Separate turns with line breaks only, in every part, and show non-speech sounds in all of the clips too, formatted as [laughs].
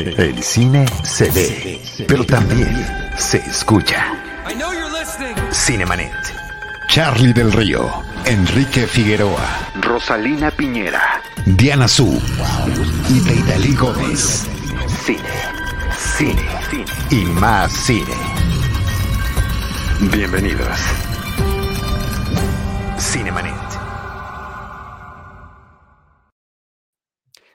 El cine se ve, pero también se escucha. Cinemanet. Charlie del Río, Enrique Figueroa, Rosalina Piñera, Diana Su y Deidali Gómez. Cine, cine, cine y más cine. Bienvenidos. Cinemanet.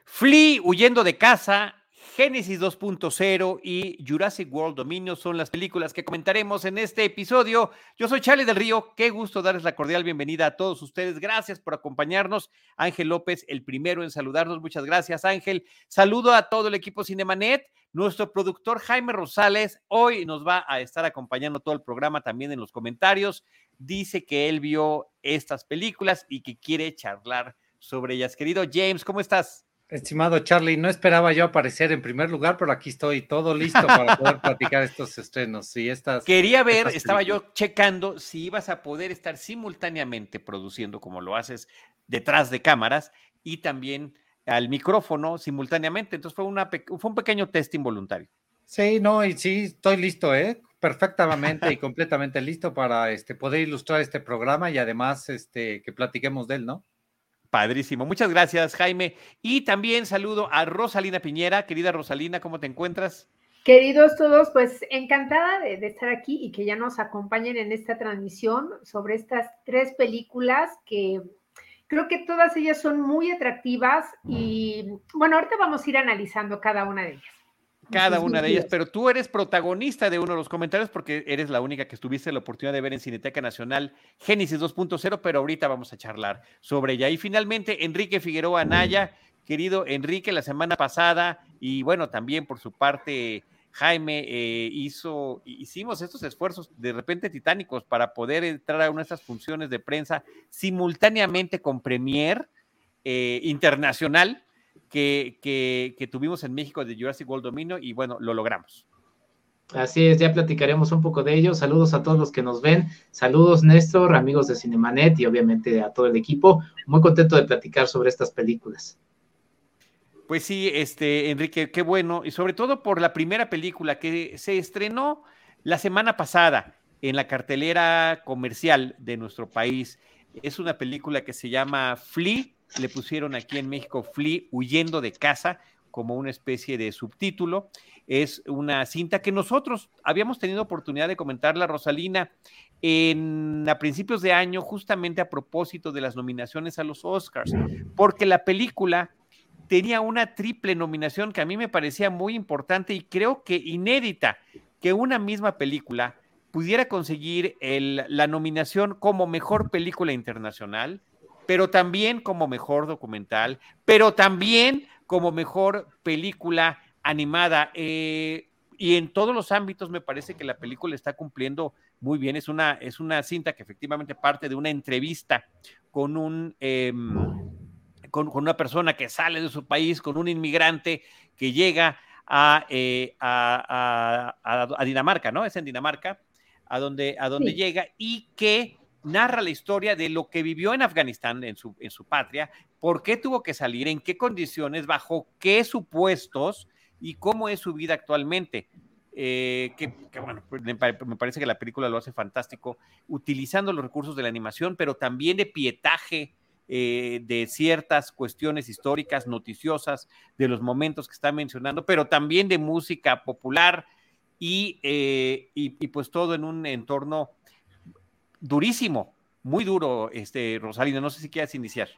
Flea huyendo de casa, Génesis 2.0 y Jurassic World Dominio son las películas que comentaremos en este episodio. Yo soy Charlie del Río, qué gusto darles la cordial bienvenida a todos ustedes. Gracias por acompañarnos. Ángel López, el primero en saludarnos. Muchas gracias, Ángel. Saludo a todo el equipo Cinemanet. Nuestro productor Jaime Rosales hoy nos va a estar acompañando todo el programa también en los comentarios. Dice que él vio estas películas y que quiere charlar sobre ellas. Querido James, ¿cómo estás?
Estimado Charlie, no esperaba yo aparecer en primer lugar, pero aquí estoy todo listo para poder platicar estos estrenos y estas.
Quería ver, estaba yo checando si ibas a poder estar simultáneamente produciendo como lo haces detrás de cámaras y también al micrófono simultáneamente. Entonces fue, una, fue un pequeño test involuntario.
Sí, no, y sí, estoy listo, ¿eh? Perfectamente y completamente listo para este, poder ilustrar este programa y además este, que platiquemos de él, ¿no?
Padrísimo. Muchas gracias, Jaime. Y también saludo a Rosalina Piñera. Querida Rosalina, ¿cómo te encuentras?
Queridos todos, pues encantada de, estar aquí y que ya nos acompañen en esta transmisión sobre estas tres películas que creo que todas ellas son muy atractivas y bueno, ahorita vamos a ir analizando cada una de ellas
cada una de ellas, pero tú eres protagonista de uno de los comentarios porque eres la única que tuviste la oportunidad de ver en Cineteca Nacional Génesis 2.0, pero ahorita vamos a charlar sobre ella. Y finalmente, Enrique Figueroa Anaya, querido Enrique, la semana pasada, y bueno, también por su parte, Jaime, eh, hizo, hicimos estos esfuerzos de repente titánicos para poder entrar a una de estas funciones de prensa simultáneamente con Premier eh, Internacional que, tuvimos en México de Jurassic World Domino y bueno, lo logramos.
Así es, ya platicaremos un poco de ello. Saludos a todos los que nos ven. Saludos, Néstor, amigos de Cinemanet y obviamente a todo el equipo. Muy contento de platicar sobre estas películas.
Pues sí, este, Enrique, qué bueno. Y sobre todo por la primera película que se estrenó la semana pasada en la cartelera comercial de nuestro país. Es una película que se llama Flea, le pusieron aquí en México Flea huyendo de casa como una especie de subtítulo. Es una cinta que nosotros habíamos tenido oportunidad de comentarla, Rosalina, en, a principios de año, justamente a propósito de las nominaciones a los Oscars, porque la película tenía una triple nominación que a mí me parecía muy importante y creo que inédita, que una misma película pudiera conseguir la nominación como mejor película internacional, pero también como mejor documental, pero también como mejor película animada. Eh, y en todos los ámbitos me parece que la película está cumpliendo muy bien. Es una, es una cinta que efectivamente parte de una entrevista con un... Em, con, una persona que sale de su país, con un inmigrante que llega a, eh, a, Dinamarca, ¿no? Es en Dinamarca, a donde, a donde llega y que narra la historia de lo que vivió en Afganistán, en su, en su patria, por qué tuvo que salir, en qué condiciones, bajo qué supuestos y cómo es su vida actualmente. Eh, que, bueno, pues, me, parece que la película lo hace fantástico, utilizando los recursos de la animación, pero también de pietaje eh, de ciertas cuestiones históricas, noticiosas, de los momentos que está mencionando, pero también de música popular y, eh, y pues todo en un entorno durísimo, muy duro, este, Rosalina. No sé si quieres iniciar.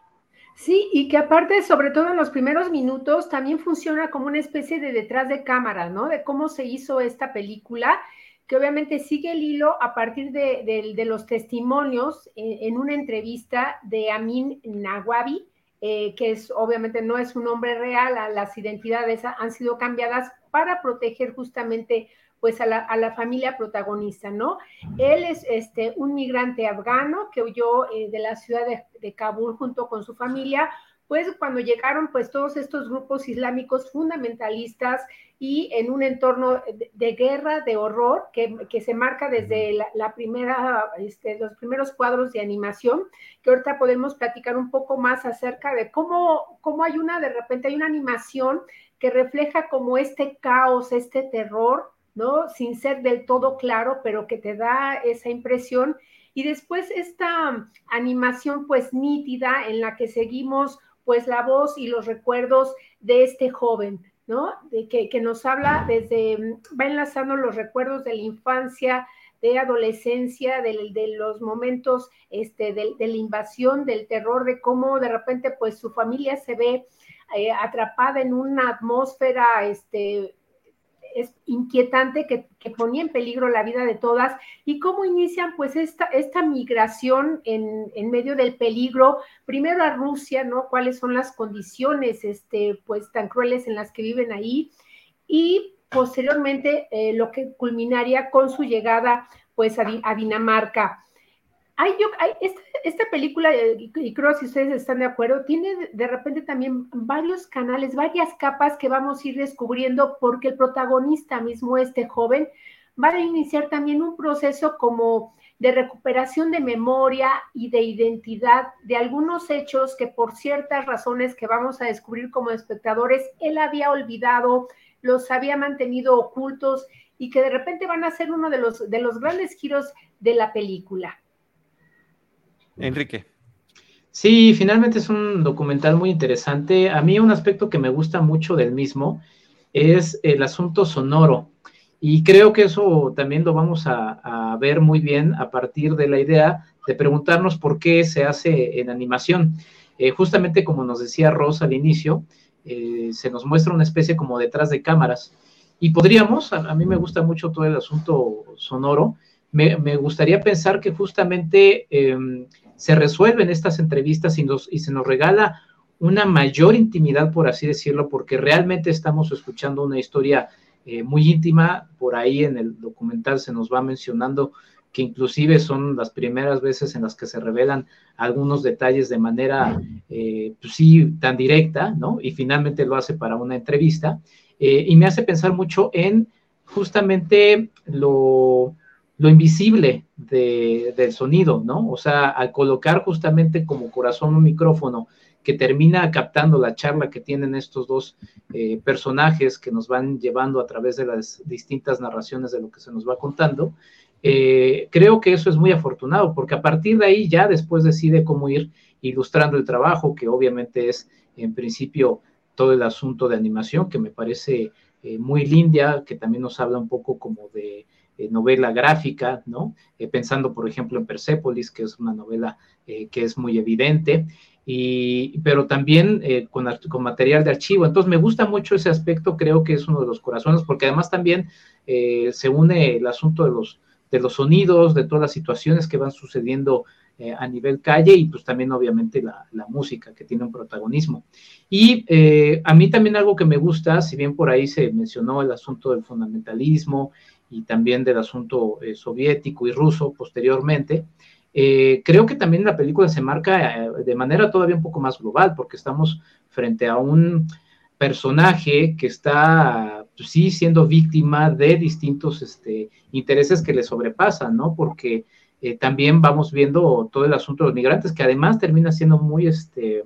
Sí, y que aparte, sobre todo en los primeros minutos, también funciona como una especie de detrás de cámara, ¿no? De cómo se hizo esta película, que obviamente sigue el hilo a partir de, los testimonios eh, en, una entrevista de Amin Nawabi, eh, que es obviamente no es un nombre real, las identidades han sido cambiadas para proteger justamente pues a la, familia protagonista, ¿no? Él es este, un migrante afgano que huyó eh, de la ciudad de, de, Kabul junto con su familia, pues cuando llegaron pues todos estos grupos islámicos fundamentalistas y en un entorno de, guerra, de horror, que, que se marca desde la, primera, este, los primeros cuadros de animación, que ahorita podemos platicar un poco más acerca de cómo, cómo hay una, de repente hay una animación que refleja como este caos, este terror, ¿no? Sin ser del todo claro, pero que te da esa impresión. Y después esta animación pues nítida en la que seguimos pues la voz y los recuerdos de este joven, ¿no? De que, que nos habla desde, va enlazando los recuerdos de la infancia, de adolescencia, de, los momentos este, de, de, la invasión, del terror, de cómo de repente pues su familia se ve eh, atrapada en una atmósfera este, es inquietante que, que, ponía en peligro la vida de todas y cómo inician pues esta, esta migración en, en, medio del peligro, primero a Rusia, ¿no? Cuáles son las condiciones este, pues tan crueles en las que viven ahí y posteriormente eh, lo que culminaría con su llegada pues a, a Dinamarca. Hay, yo, hay esta, esta, película, eh, y creo si ustedes están de acuerdo, tiene de repente también varios canales, varias capas que vamos a ir descubriendo porque el protagonista mismo, este joven, va a iniciar también un proceso como de recuperación de memoria y de identidad de algunos hechos que por ciertas razones que vamos a descubrir como espectadores, él había olvidado, los había mantenido ocultos y que de repente van a ser uno de los, de los grandes giros de la película.
Enrique.
Sí, finalmente es un documental muy interesante. A mí un aspecto que me gusta mucho del mismo es el asunto sonoro. Y creo que eso también lo vamos a, ver muy bien a partir de la idea de preguntarnos por qué se hace en animación. Eh, justamente como nos decía Rosa al inicio, eh, se nos muestra una especie como detrás de cámaras. Y podríamos, a, mí me gusta mucho todo el asunto sonoro, me, me gustaría pensar que justamente eh, se resuelven estas entrevistas y, nos, y se nos regala una mayor intimidad, por así decirlo, porque realmente estamos escuchando una historia eh, muy íntima. Por ahí en el documental se nos va mencionando que inclusive son las primeras veces en las que se revelan algunos detalles de manera, eh, pues sí, tan directa, ¿no? Y finalmente lo hace para una entrevista. Eh, y me hace pensar mucho en justamente lo, lo invisible de, del sonido, ¿no? O sea, al colocar justamente como corazón un micrófono que termina captando la charla que tienen estos dos eh, personajes que nos van llevando a través de las distintas narraciones de lo que se nos va contando, eh, creo que eso es muy afortunado, porque a partir de ahí ya después decide cómo ir ilustrando el trabajo, que obviamente es en principio todo el asunto de animación, que me parece eh, muy linda, que también nos habla un poco como de eh, novela gráfica, ¿no? Eh, pensando, por ejemplo, en Persepolis, que es una novela eh, que es muy evidente, y, pero también con, material de archivo. Entonces, me gusta mucho ese aspecto, creo que es uno de los corazones, porque además también se une el asunto de los, de los sonidos, de todas las situaciones que van sucediendo a nivel calle y pues también obviamente la, música que tiene un protagonismo. Y a mí también algo que me gusta, si bien por ahí se mencionó el asunto del fundamentalismo y también del asunto eh, soviético y ruso posteriormente, eh, creo que también la película se marca eh, de manera todavía un poco más global, porque estamos frente a un personaje que está, pues, sí, siendo víctima de distintos este, intereses que le sobrepasan, ¿no? Porque también vamos viendo todo el asunto de los migrantes, que además termina siendo muy, este,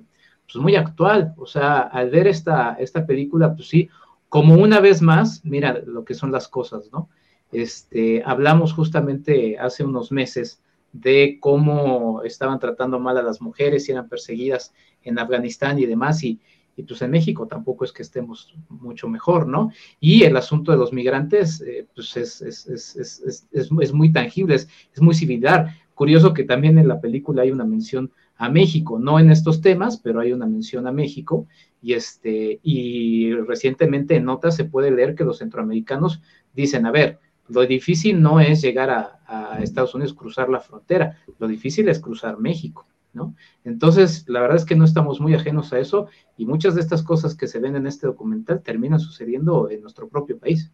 pues muy actual. O sea, al ver esta, esta película, pues sí, como una vez más, mira lo que son las cosas, ¿no? Este, hablamos justamente hace unos meses de cómo estaban tratando mal a las mujeres y eran perseguidas en Afganistán y demás, y, y pues en México tampoco es que estemos mucho mejor, ¿no? Y el asunto de los migrantes, eh, pues es, es, es, es, muy tangible, es, muy similar. Curioso que también en la película hay una mención a México, no en estos temas, pero hay una mención a México, y, este, y recientemente en notas se puede leer que los centroamericanos dicen, a ver, lo difícil no es llegar a, Estados Unidos, cruzar la frontera, lo difícil es cruzar México. ¿No? Entonces, la verdad es que no estamos muy ajenos a eso y muchas de estas cosas que se ven en este documental terminan sucediendo en nuestro propio país.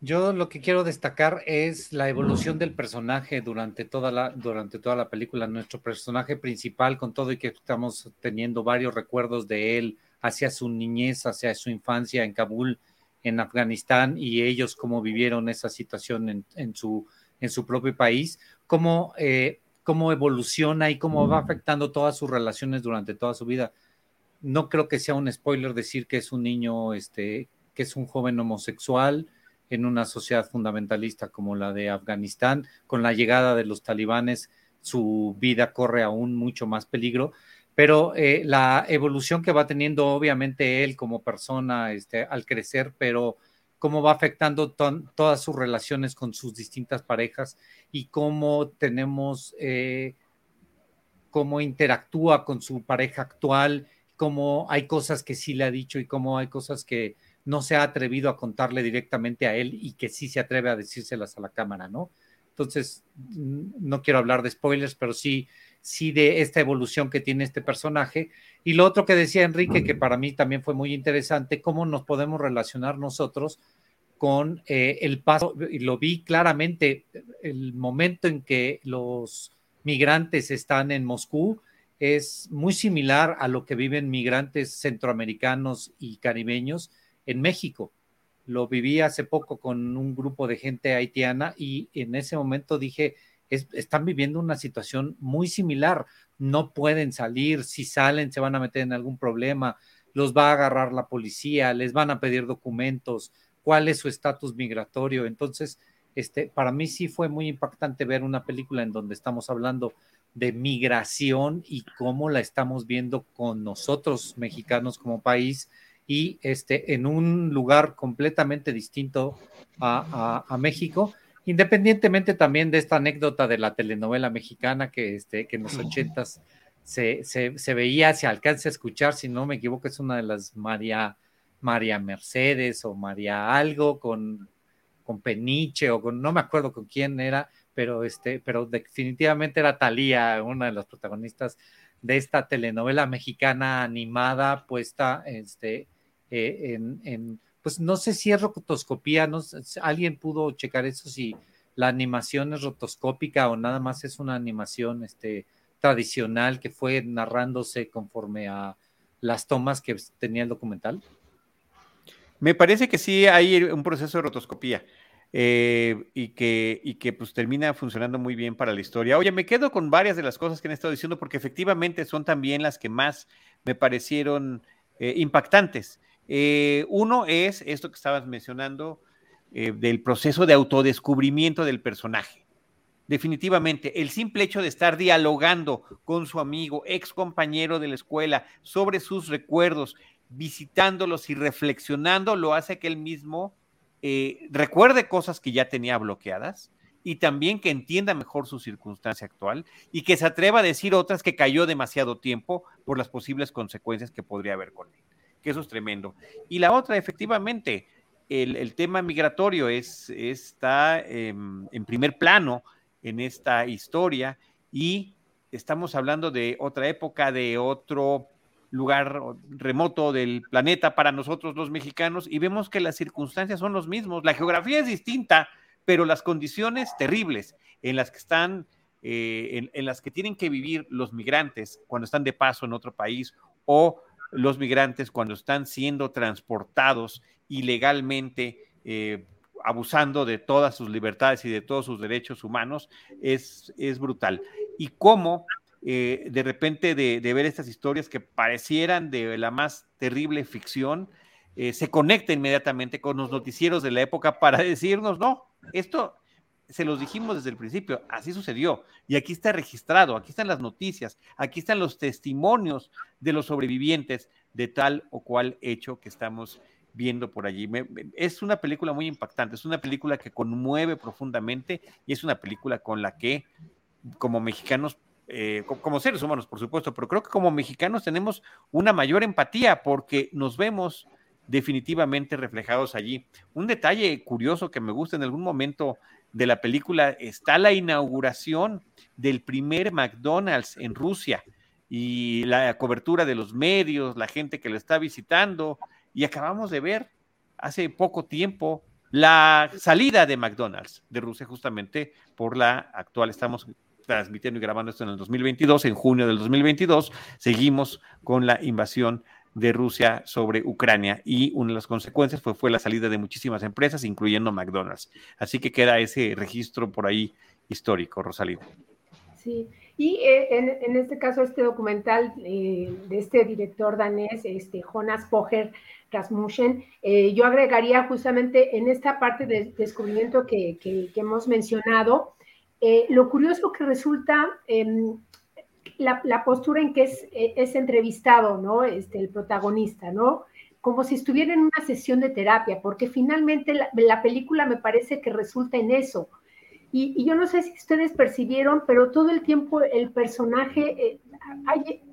Yo lo que quiero destacar es la evolución del personaje durante toda la, durante toda la película. Nuestro personaje principal, con todo y que estamos teniendo varios recuerdos de él hacia su niñez, hacia su infancia en Kabul, en Afganistán, y ellos cómo vivieron esa situación en, en su, en su propio país, cómo eh, cómo evoluciona y cómo va afectando todas sus relaciones durante toda su vida. no creo que sea un spoiler decir que es un niño, este, que es un joven homosexual en una sociedad fundamentalista como la de Afganistán. Con la llegada de los talibanes, su vida corre aún mucho más peligro. Pero eh, la evolución que va teniendo, obviamente, él como persona este, al crecer, pero cómo va afectando todas sus relaciones con sus distintas parejas y cómo tenemos, eh, cómo interactúa con su pareja actual, cómo hay cosas que sí le ha dicho y cómo hay cosas que no se ha atrevido a contarle directamente a él y que sí se atreve a decírselas a la cámara, ¿no? Entonces, no quiero hablar de spoilers, pero sí, sí de esta evolución que tiene este personaje. Y lo otro que decía Enrique, que para mí también fue muy interesante, cómo nos podemos relacionar nosotros con eh, el paso, y lo vi claramente, el momento en que los migrantes están en Moscú es muy similar a lo que viven migrantes centroamericanos y caribeños en México. Lo viví hace poco con un grupo de gente haitiana y en ese momento dije, están viviendo una situación muy similar. No pueden salir, si salen se van a meter en algún problema, los va a agarrar la policía, les van a pedir documentos, cuál es su estatus migratorio. Entonces, este, para mí sí fue muy impactante ver una película en donde estamos hablando de migración y cómo la estamos viendo con nosotros mexicanos como país y este, en un lugar completamente distinto a, México, independientemente también de esta anécdota de la telenovela mexicana que, este, que en los ochentas se, se, veía, se alcanza a escuchar, si no me equivoco, es una de las María, María Mercedes o María algo con, con Peniche o con, no me acuerdo con quién era, pero, este, pero definitivamente era Talía, una de las protagonistas de esta telenovela mexicana animada puesta este, eh, en, pues no sé si es rotoscopía, no alguien pudo checar eso si la animación es rotoscópica o nada más es una animación este, tradicional que fue narrándose conforme a las tomas que tenía el documental.
Me parece que sí hay un proceso de rotoscopía. Eh, y, que, que pues termina funcionando muy bien para la historia. Oye, me quedo con varias de las cosas que han estado diciendo porque efectivamente son también las que más me parecieron eh, impactantes. Eh, uno es esto que estabas mencionando del proceso de autodescubrimiento del personaje. Definitivamente, el simple hecho de estar dialogando con su amigo, ex compañero de la escuela, sobre sus recuerdos, visitándolos y reflexionando, lo hace que él mismo eh, recuerde cosas que ya tenía bloqueadas y también que entienda mejor su circunstancia actual y que se atreva a decir otras que cayó demasiado tiempo por las posibles consecuencias que podría haber con él, eso es tremendo. Y la otra, efectivamente, el, tema migratorio es, está en primer plano en esta historia y estamos hablando de otra época, de otro lugar remoto del planeta para nosotros los mexicanos y vemos que las circunstancias son los mismos. La geografía es distinta, pero las condiciones terribles en las que están, eh, en, las que tienen que vivir los migrantes cuando están de paso en otro país o los migrantes cuando están siendo transportados ilegalmente, eh, abusando de todas sus libertades y de todos sus derechos humanos, es, es brutal. Y cómo eh, de repente de, ver estas historias que parecieran de la más terrible ficción, eh, se conecta inmediatamente con los noticieros de la época para decirnos, no, esto se los dijimos desde el principio, así sucedió. Y aquí está registrado, aquí están las noticias, aquí están los testimonios de los sobrevivientes de tal o cual hecho que estamos viendo por allí. es una película muy impactante, es una película que conmueve profundamente y es una película con la que como mexicanos eh, como seres humanos, por supuesto, pero creo que como mexicanos tenemos una mayor empatía porque nos vemos definitivamente reflejados allí. Un detalle curioso que me gusta en algún momento de la película está la inauguración del primer McDonald's en Rusia y la cobertura de los medios, la gente que lo está visitando y acabamos de ver hace poco tiempo la salida de McDonald's de Rusia justamente por la actual, estamos transmitiendo y grabando esto en el 2022, en junio del 2022, seguimos con la invasión de Rusia sobre Ucrania y una de las consecuencias fue, fue la salida de muchísimas empresas, incluyendo McDonald's. Así que queda ese registro por ahí histórico, Rosalina.
Sí, Y eh, en, este caso, este documental eh, de este director danés, este Jonas Poger Rasmussen, eh, yo agregaría justamente en esta parte de descubrimiento que, hemos mencionado, lo curioso que resulta la, postura en que es, es entrevistado, ¿no? Este, el protagonista, ¿no? como si estuviera en una sesión de terapia, porque finalmente la, película me parece que resulta en eso. Y, yo no sé si ustedes percibieron, pero todo el tiempo el personaje eh,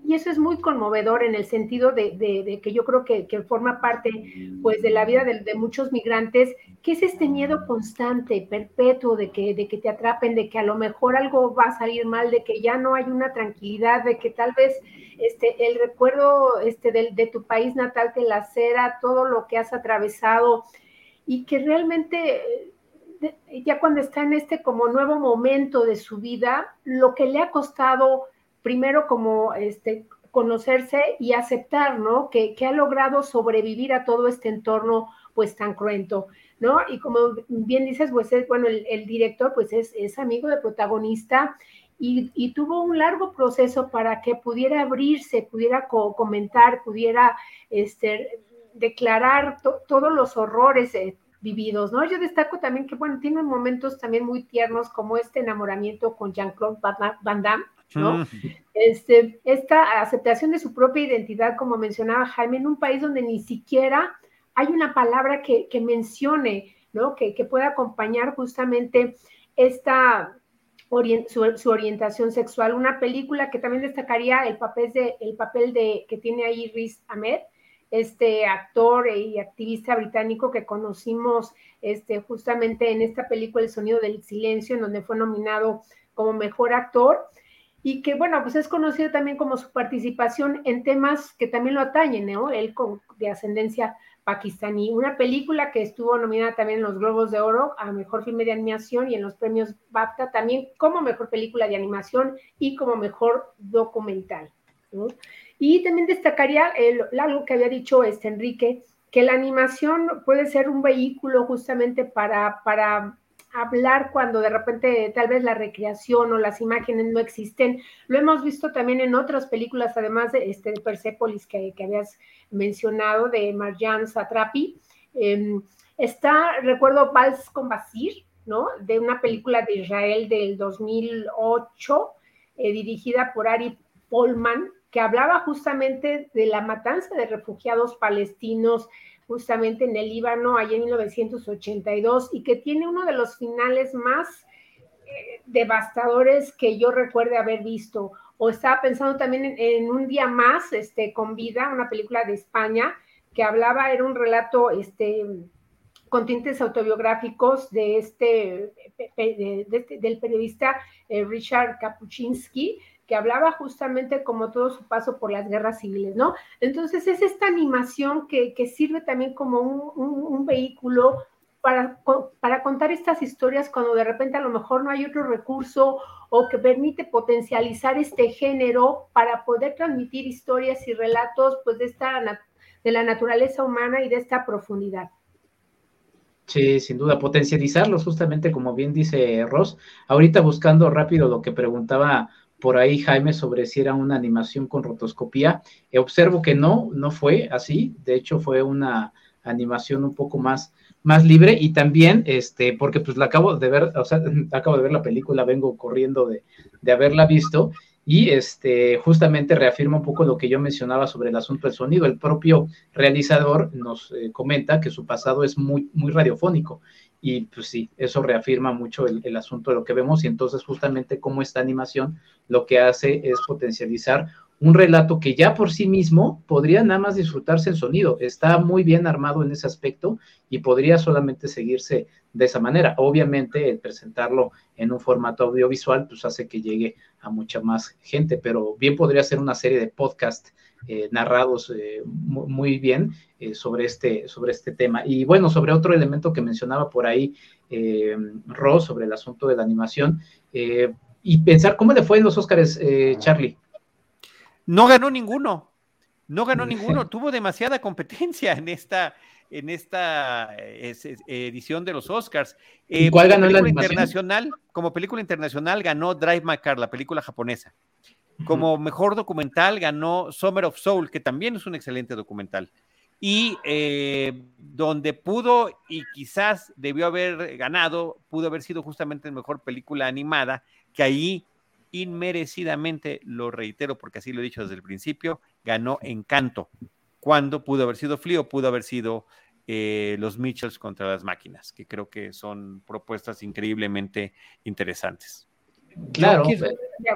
y eso es muy conmovedor en el sentido de, que yo creo que, forma parte pues de la vida de, muchos migrantes, que es este miedo constante, perpetuo de que, de que te atrapen, de que a lo mejor algo va a salir mal, de que ya no hay una tranquilidad, de que tal vez este, el recuerdo este, de, de tu país natal te lacera, todo lo que has atravesado y que realmente ya cuando está en este como nuevo momento de su vida, lo que le ha costado primero como este, conocerse y aceptar, ¿no? Que, ha logrado sobrevivir a todo este entorno pues tan cruento, ¿no? Y como bien dices, pues es, bueno, el, director pues es, es, amigo del protagonista y, tuvo un largo proceso para que pudiera abrirse, pudiera comentar, pudiera este, declarar todos los horrores eh, vividos, ¿no? Yo destaco también que, bueno, tiene momentos también muy tiernos como este enamoramiento con Jean-Claude Van Damme, ¿no? Este, esta aceptación de su propia identidad, como mencionaba Jaime, en un país donde ni siquiera hay una palabra que, mencione, ¿no? Que, pueda acompañar justamente esta su, orientación sexual. Una película que también destacaría el papel de, el papel de que tiene ahí Riz Ahmed, este actor y activista británico que conocimos este, justamente en esta película El sonido del silencio, en donde fue nominado como mejor actor y que, bueno, pues es conocido también como su participación en temas que también lo atañen, ¿no? Él con, de ascendencia pakistaní. Una película que estuvo nominada también en los Globos de Oro a Mejor Filme de Animación y en los premios BAFTA también como Mejor Película de Animación y como Mejor Documental. Y también destacaría algo que había dicho este Enrique, que la animación puede ser un vehículo justamente para, para hablar cuando de repente tal vez la recreación o las imágenes no existen. Lo hemos visto también en otras películas, además de, este, Persepolis que, habías mencionado, de Marjan Satrapi. Em, está, recuerdo, Vals con Basir, ¿no? De una película de Israel del 2008, eh, dirigida por Ari Polman, que hablaba justamente de la matanza de refugiados palestinos justamente en el Líbano, allá en 1982, y que tiene uno de los finales más eh, devastadores que yo recuerde haber visto. O estaba pensando también en, Un día más, este, con vida, una película de España, que hablaba, era un relato este, con tintes autobiográficos de este, este del periodista eh, Richard Kapuczynski, que hablaba justamente como todo su paso por las guerras civiles, ¿no? Entonces es esta animación que, sirve también como un, vehículo para, para, contar estas historias cuando de repente a lo mejor no hay otro recurso o que permite potencializar este género para poder transmitir historias y relatos pues de esta de la naturaleza humana y de esta profundidad.
Sí, sin duda, potencializarlos justamente como bien dice Ross. Ahorita buscando rápido lo que preguntaba por ahí Jaime sobre si era una animación con rotoscopía. Eh, observo que no, no fue así. De hecho, fue una animación un poco más, más libre y también, este, porque pues la acabo de ver, o sea, [laughs] acabo de ver la película, vengo corriendo de, de haberla visto y este, justamente reafirma un poco lo que yo mencionaba sobre el asunto del sonido. El propio realizador nos eh, comenta que su pasado es muy, muy radiofónico y pues sí, eso reafirma mucho el, asunto de lo que vemos y entonces justamente como esta animación lo que hace es potencializar un relato que ya por sí mismo podría nada más disfrutarse en sonido, está muy bien armado en ese aspecto y podría solamente seguirse de esa manera. Obviamente el presentarlo en un formato audiovisual pues hace que llegue a mucha más gente, pero bien podría ser una serie de podcast eh, narrados eh, muy, bien eh, sobre, este, sobre este tema. Y bueno, sobre otro elemento que mencionaba por ahí Ross, sobre el asunto de la animación, y pensar cómo le fue en los Óscares, Charlie.
No ganó ninguno, no ganó ninguno, tuvo demasiada competencia en esta, en esta edición de los Oscars.
¿Y ¿Cuál ganó la
internacional? Como película internacional ganó Drive My Car, la película japonesa. Como mejor documental ganó Summer of Soul, que también es un excelente documental. Y eh, donde pudo y quizás debió haber ganado, pudo haber sido justamente la mejor película animada, que ahí inmerecidamente, lo reitero porque así lo he dicho desde el principio, ganó Encanto, cuando pudo haber sido Flea pudo haber sido eh, los Mitchells contra las máquinas, que creo que son propuestas increíblemente interesantes.
Claro,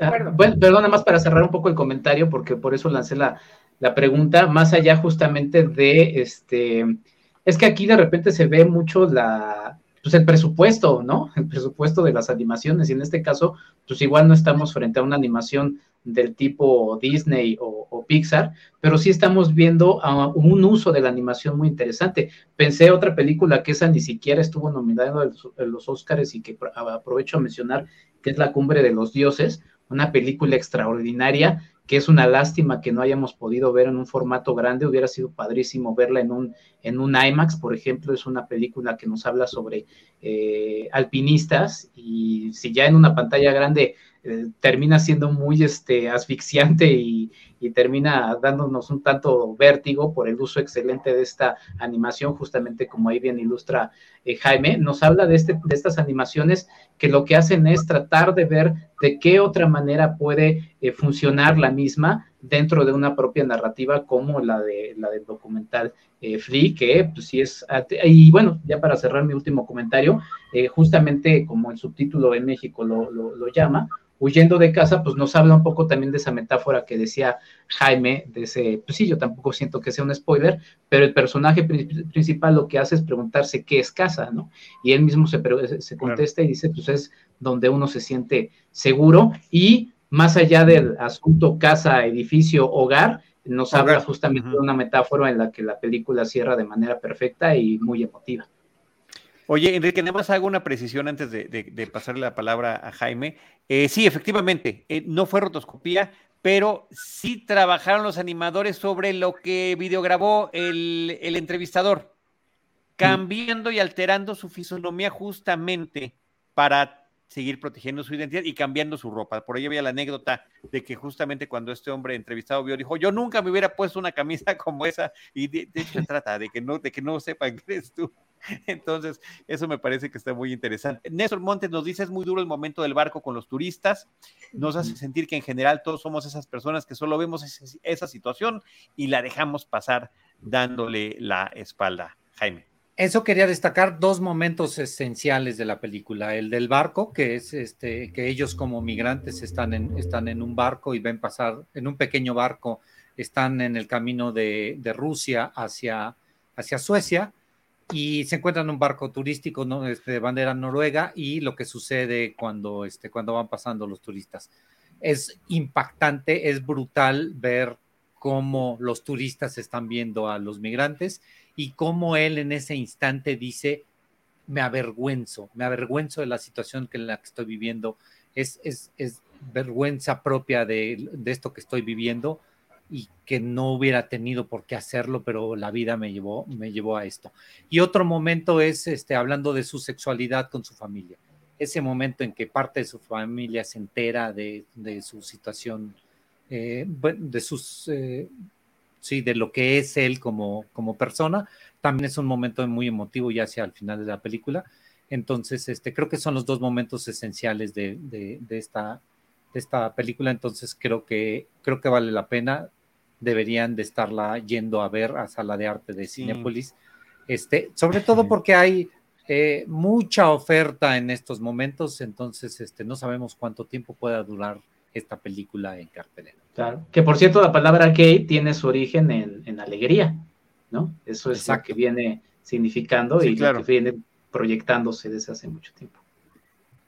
ah, bueno, perdón, más para cerrar un poco el comentario, porque por eso lancé la, la pregunta, más allá justamente de este, es que aquí de repente se ve mucho la, pues el presupuesto, ¿no? [laughs] El presupuesto de las animaciones, y en este caso, pues igual no estamos frente a una animación del tipo Disney o, Pixar, pero sí estamos viendo un uso de la animación muy interesante. Pensé otra película que esa ni siquiera estuvo nominada en los Oscars y que aprovecho a mencionar, que es La Cumbre de los Dioses, una película extraordinaria que es una lástima que no hayamos podido ver en un formato grande, hubiera sido padrísimo verla en un, en un IMAX, por ejemplo, es una película que nos habla sobre eh, alpinistas y si ya en una pantalla grande eh, termina siendo muy este, asfixiante y, termina dándonos un tanto vértigo por el uso excelente de esta animación, justamente como ahí bien ilustra eh, Jaime, nos habla de, este, de estas animaciones que lo que hacen es tratar de ver de qué otra manera puede eh, funcionar la misma dentro de una propia narrativa como la, de, la del documental Free, que pues sí es, y bueno, ya para cerrar mi último comentario, justamente como el subtítulo en México lo llama, huyendo de casa, pues nos habla un poco también de esa metáfora que decía Jaime, de ese, pues sí, yo tampoco siento que sea un spoiler, pero el personaje principal lo que hace es preguntarse qué es casa, ¿no? Y él mismo se, se contesta y dice, pues es donde uno se siente seguro y más allá del asunto casa, edificio, hogar, nos habla justamente de una metáfora en la que la película cierra de manera perfecta y muy emotiva.
Oye, Enrique, nada más hago una precisión antes de, pasarle la palabra a Jaime. Eh, sí, efectivamente, eh, no fue rotoscopía, pero sí trabajaron los animadores sobre lo que videograbó el, el entrevistador, cambiando y alterando su fisonomía justamente para seguir protegiendo su identidad y cambiando su ropa. Por ahí había la anécdota de que justamente cuando este hombre entrevistado vio, dijo, yo nunca me hubiera puesto una camisa como esa, y de, hecho se trata de que no, de que no sepan que eres tú. [laughs] Entonces, eso me parece que está muy interesante. Néstor Montes nos dice, es muy duro el momento del barco con los turistas, nos hace sentir que en general todos somos esas personas que solo vemos esa situación y la dejamos pasar dándole la espalda. Jaime.
Eso quería destacar dos momentos esenciales de la película. El del barco, que es este, que ellos como migrantes están en, están en un barco y ven pasar en un pequeño barco, están en el camino de, de Rusia hacia, hacia Suecia y se encuentran un barco turístico ¿no? Este, de bandera noruega y lo que sucede cuando, este, cuando van pasando los turistas. Es impactante, es brutal ver cómo los turistas están viendo a los migrantes y cómo él en ese instante dice, me avergüenzo, me avergüenzo de la situación que en la que estoy viviendo, es, es, es vergüenza propia de, de esto que estoy viviendo y que no hubiera tenido por qué hacerlo, pero la vida me llevó, me llevó a esto. Y otro momento es este, hablando de su sexualidad con su familia. Ese momento en que parte de su familia se entera de, de su situación, eh, de sus, eh, sí, de lo que es él como, como persona, también es un momento muy emotivo ya hacia el final de la película. Entonces, este, creo que son los dos momentos esenciales de, de, de esta, de esta película. Entonces, creo que, creo que vale la pena deberían de estarla yendo a ver a Sala de Arte de Cinepolis. Este, sobre todo porque hay eh, mucha oferta en estos momentos, entonces este, no sabemos cuánto tiempo pueda durar esta película en cartelera.
Claro, que por cierto la palabra gay tiene su origen en, alegría, ¿no? Eso es lo que viene significando y lo que viene proyectándose desde hace mucho tiempo.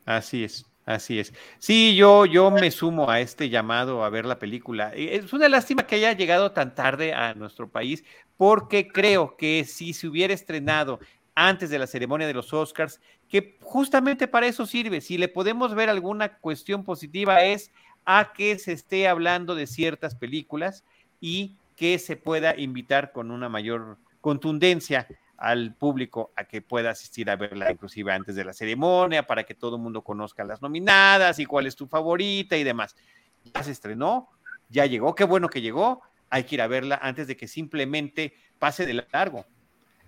Así es. Así es. Sí, yo, yo me sumo a este llamado a ver la película. Eh, es una lástima que haya llegado tan tarde a nuestro país, porque creo que si se hubiera estrenado antes de la ceremonia de los Oscars, que justamente para eso sirve, si le podemos ver alguna cuestión positiva es a que se esté hablando de ciertas películas y que se pueda invitar con una mayor contundencia al público a que pueda asistir a verla inclusive antes de la ceremonia, para que todo el mundo conozca las nominadas y cuál es tu favorita y demás. Ya se estrenó, ya llegó, qué bueno que llegó, hay que ir a verla antes de que simplemente pase de largo.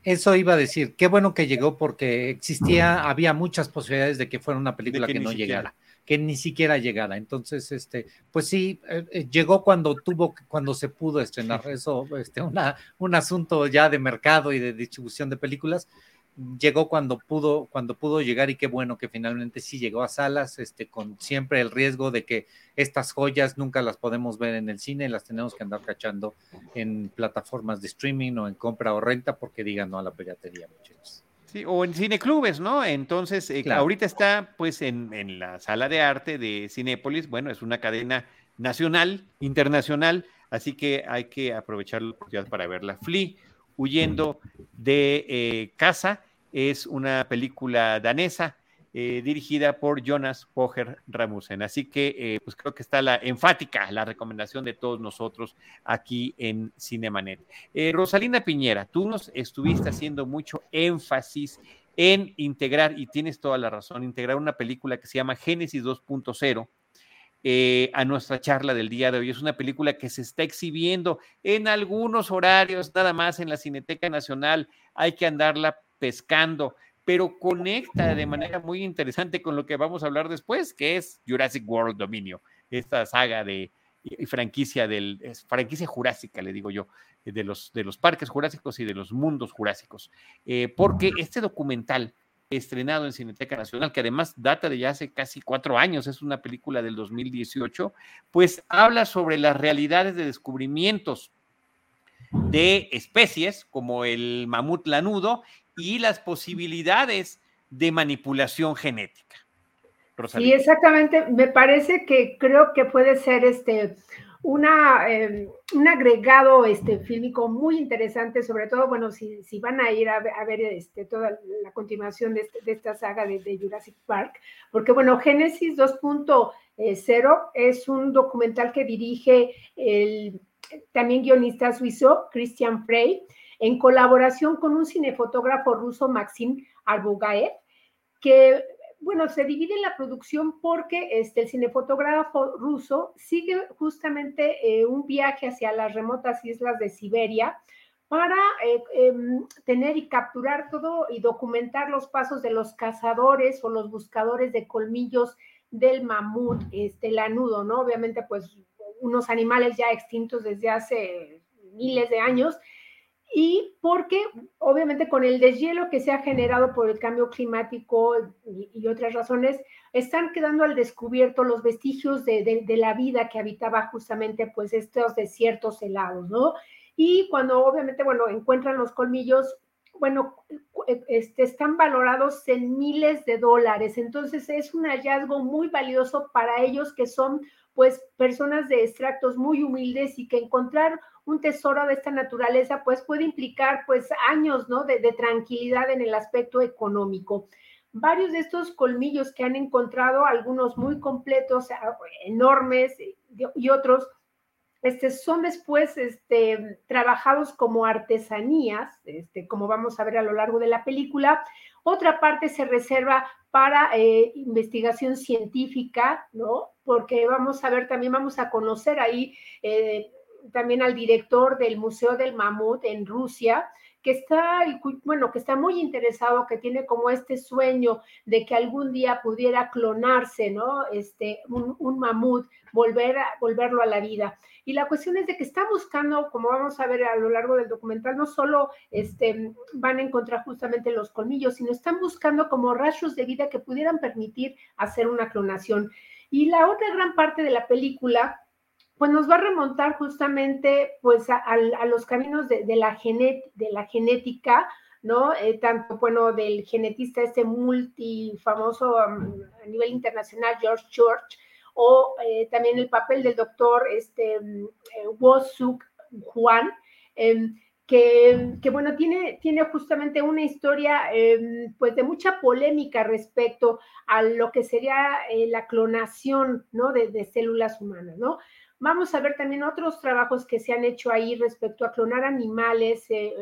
Eso iba a decir, qué bueno que llegó porque existía, había muchas posibilidades de que fuera una película que, no llegara, que ni siquiera llegara. Entonces, este, pues sí, eh, eh, llegó cuando tuvo, cuando se pudo estrenar. Eso, este, una, un asunto ya de mercado y de distribución de películas llegó cuando pudo, cuando pudo llegar y qué bueno que finalmente sí llegó a salas, este, con siempre el riesgo de que estas joyas nunca las podemos ver en el cine, las tenemos que andar cachando en plataformas de streaming o en compra o renta porque digan no a la piratería, muchachos.
Sí, o en cineclubes, ¿no? Entonces, eh, ahorita está pues en, en la sala de arte de Cinépolis, bueno, es una cadena nacional, internacional, así que hay que aprovechar la oportunidad para verla. Flea Huyendo de eh, casa es una película danesa eh, dirigida por Jonas Poger Ramusen. Así que eh, pues creo que está la enfática, la recomendación de todos nosotros aquí en Cinemanet. Rosalina Piñera, tú nos estuviste haciendo mucho énfasis en integrar, y tienes toda la razón, integrar una película que se llama Génesis 2.0 eh, a nuestra charla del día de hoy. Es una película que se está exhibiendo en algunos horarios, nada más en la Cineteca Nacional. Hay que andarla pescando, pero conecta de manera muy interesante con lo que vamos a hablar después, que es Jurassic World Dominio, esta saga de franquicia del franquicia jurásica, le digo yo, de los, de los parques jurásicos y de los mundos jurásicos, eh, porque este documental estrenado en Cineteca Nacional, que además data de ya hace casi cuatro años, es una película del 2018, pues habla sobre las realidades de descubrimientos de especies como el mamut lanudo y las posibilidades de manipulación genética.
Sí, exactamente. Me parece que creo que puede ser este una, em, un agregado este, fílmico muy interesante, sobre todo, bueno, si, si van a ir a, ver este, toda la continuación de, este, de esta saga de, de, Jurassic Park, porque, bueno, Génesis 2.0 es un documental que dirige el también guionista suizo Christian Frey, en colaboración con un cinefotógrafo ruso, Maxim Arbugaev, que bueno, se divide la producción porque este, el cinefotógrafo ruso sigue justamente eh, un viaje hacia las remotas islas de Siberia para eh, em, tener y capturar todo y documentar los pasos de los cazadores o los buscadores de colmillos del mamut, este lanudo, ¿no? Obviamente, pues unos animales ya extintos desde hace miles de años y porque obviamente con el deshielo que se ha generado por el cambio climático y, otras razones, están quedando al descubierto los vestigios de, la vida que habitaba justamente pues estos desiertos helados, ¿no? Y cuando obviamente, bueno, encuentran los colmillos, bueno, este, están valorados en miles de dólares, entonces es un hallazgo muy valioso para ellos que son pues personas de extractos muy humildes y que encontrar un tesoro de esta naturaleza, pues puede implicar pues años, ¿no? De, tranquilidad en el aspecto económico. Varios de estos colmillos que han encontrado, algunos muy completos, enormes, y otros, este, son después este, trabajados como artesanías, este, como vamos a ver a lo largo de la película. Otra parte se reserva para eh, investigación científica, ¿no? Porque vamos a ver, también vamos a conocer ahí eh, también al director del Museo del Mamut en Rusia, que está, bueno, que está muy interesado, que tiene como este sueño de que algún día pudiera clonarse, ¿no? Este, un, mamut, volver a, volverlo a la vida. Y la cuestión es de que está buscando, como vamos a ver a lo largo del documental, no solo este, van a encontrar justamente los colmillos, sino están buscando como rastros de vida que pudieran permitir hacer una clonación. Y la otra gran parte de la película pues nos va a remontar justamente pues a, los caminos de, la de la genética, ¿no? Eh, tanto, bueno, del genetista este multifamoso um, a nivel internacional, George George, o eh, también el papel del doctor este, um, eh, Juan, em, que, que, bueno, tiene, tiene justamente una historia em, pues de mucha polémica respecto a lo que sería la clonación, ¿no? De, de células humanas, ¿no? Vamos a ver también otros trabajos que se han hecho ahí respecto a clonar animales eh,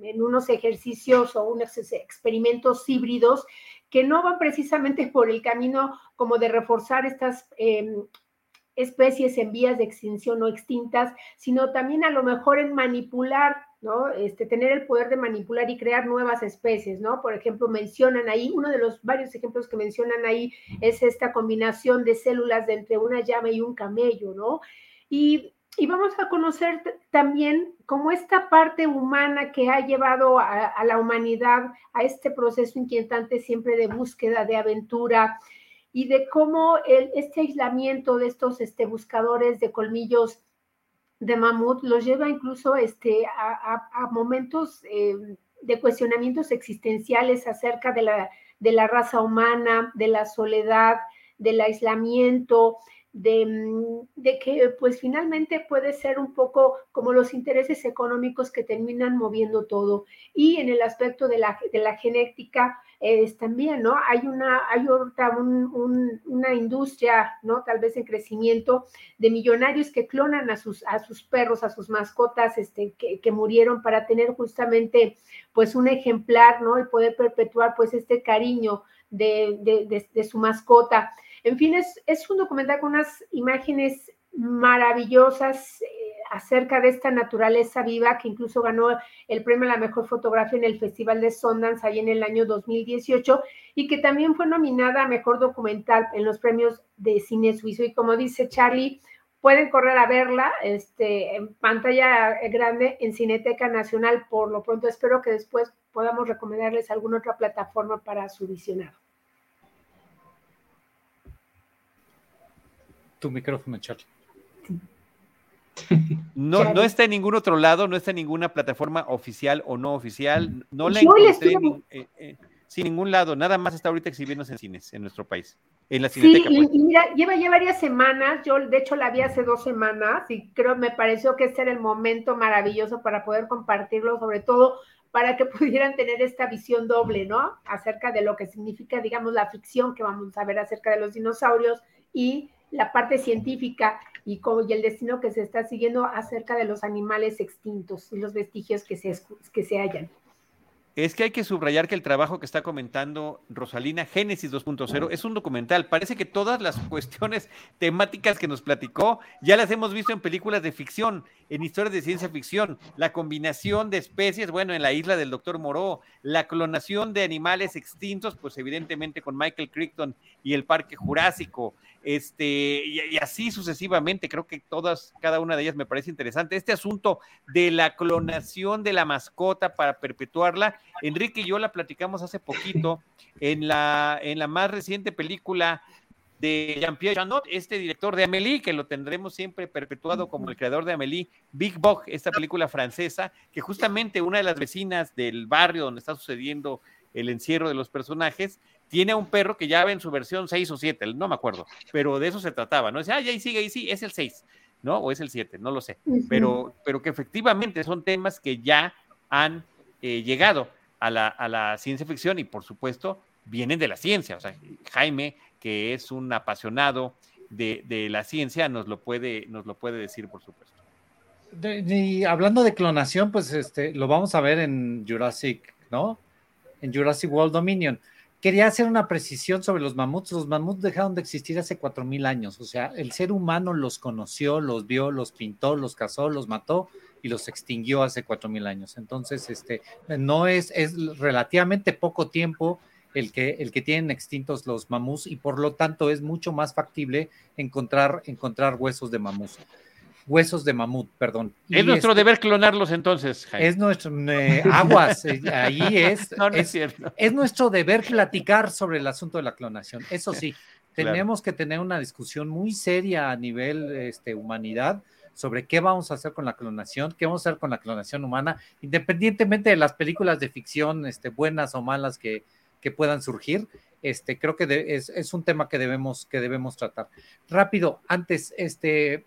en unos ejercicios o unos experimentos híbridos que no van precisamente [laughs] por el camino como de reforzar estas em, especies en vías de extinción o extintas, sino también a lo mejor en manipular, ¿no? Este, tener el poder de manipular y crear nuevas especies, ¿no? Por ejemplo, mencionan ahí, uno de los varios ejemplos que mencionan ahí es esta combinación de células de entre una llama y un camello, ¿no? Y, vamos a conocer también cómo esta parte humana que ha llevado a, la humanidad a este proceso inquietante siempre de búsqueda, de aventura, y de cómo este aislamiento de estos este, buscadores de colmillos de mamut los lleva incluso este, a, momentos eh, de cuestionamientos existenciales acerca de la, de la raza humana, de la soledad, del aislamiento, Mm, de, que pues finalmente puede ser un poco como los intereses económicos que terminan moviendo todo. Y en el aspecto de la, de la genética es también, ¿no? Hay una, hay ahorita una industria, ¿no? Tal vez en crecimiento de millonarios que clonan a sus, a sus perros, a sus mascotas, este, que, que murieron para tener justamente pues un ejemplar, ¿no? Y poder perpetuar pues este cariño de, de, de su mascota. En fin, es, un documental con unas imágenes maravillosas eh, acerca de esta naturaleza viva que incluso ganó el premio a la mejor fotografía en el Festival de Sundance ahí en el año 2018 y que también fue nominada a mejor documental en los premios de cine suizo. Y como dice Charlie, pueden correr a verla este, en pantalla grande en Cineteca Nacional. Por lo pronto, espero que después podamos recomendarles alguna otra plataforma para su visionado.
Tu micrófono, Charlie. [laughs]
No, no está en ningún otro lado, no está en ninguna plataforma oficial o no oficial. No la encontré en, eh, eh, sin ningún lado. Nada más está ahorita exhibiéndose en cines en nuestro país. En la cineteca.
Sí, y, pues. mira, lleva ya varias semanas. Yo, de hecho, la vi hace dos semanas y creo, me pareció que este era el momento maravilloso para poder compartirlo, sobre todo para que [laughs] pudieran tener esta visión doble, ¿no? Acerca de lo que significa, digamos, la ficción que vamos a ver acerca de los dinosaurios y la parte científica y, y, el destino que se está siguiendo acerca de los animales extintos y los vestigios que se, que se hallan.
Es que hay que subrayar que el trabajo que está comentando Rosalina, Génesis 2.0, es un documental. Parece que todas las [laughs] cuestiones temáticas que nos platicó ya las hemos visto en películas de ficción, en historias de ciencia ficción. La combinación de especies, bueno, en la isla del Doctor Moreau, la clonación de animales extintos, pues evidentemente con Michael Crichton y el Parque Jurásico, este, y, así sucesivamente, creo que todas, cada una de ellas me parece interesante. Este asunto de la clonación de la mascota para perpetuarla, Enrique y yo la platicamos hace poquito en la, en la más reciente película de Jean-Pierre Janot, este director de Amélie, que lo tendremos siempre perpetuado como el creador de Amélie, Big Bog, esta película francesa, que justamente una de las vecinas del barrio donde está sucediendo el encierro de los personajes, tiene un perro que ya ve en su versión 6 o 7, no me acuerdo, pero de eso se trataba, ¿no? Dice, ah, ahí sigue, ahí sí, es el 6, ¿no? O es el 7, no lo sé, pero, pero que efectivamente son temas que ya han eh, llegado a la, a la ciencia ficción y por supuesto vienen de la ciencia, o sea, Jaime, que es un apasionado de, de la ciencia, nos lo puede, nos lo puede decir, por supuesto.
y hablando de clonación, pues este, lo vamos a ver en Jurassic, ¿no? En Jurassic World Dominion. Quería hacer una precisión sobre los mamuts. Los mamuts dejaron de existir hace cuatro mil años. O sea, el ser humano los conoció, los vio, los pintó, los cazó, los mató y los extinguió hace cuatro mil años. Entonces, este, no es, es relativamente poco tiempo el que, el que tienen extintos los mamuts y por lo tanto es mucho más factible encontrar, encontrar huesos de mamuts huesos de mamut, perdón.
Es nuestro este deber clonarlos entonces,
Jaime. Es nuestro, aguas, eh, ahí [laughs] es, es, cierto. es, nuestro deber platicar sobre el asunto de la clonación. Eso sí, [laughs] tenemos que tener una discusión muy seria a nivel este, humanidad sobre qué vamos a hacer con la clonación, qué vamos a hacer con la clonación humana, independientemente de las películas de ficción, este, buenas o malas que, que puedan surgir. Este, creo que es, es, un tema que debemos, que debemos tratar. Rápido, antes, este,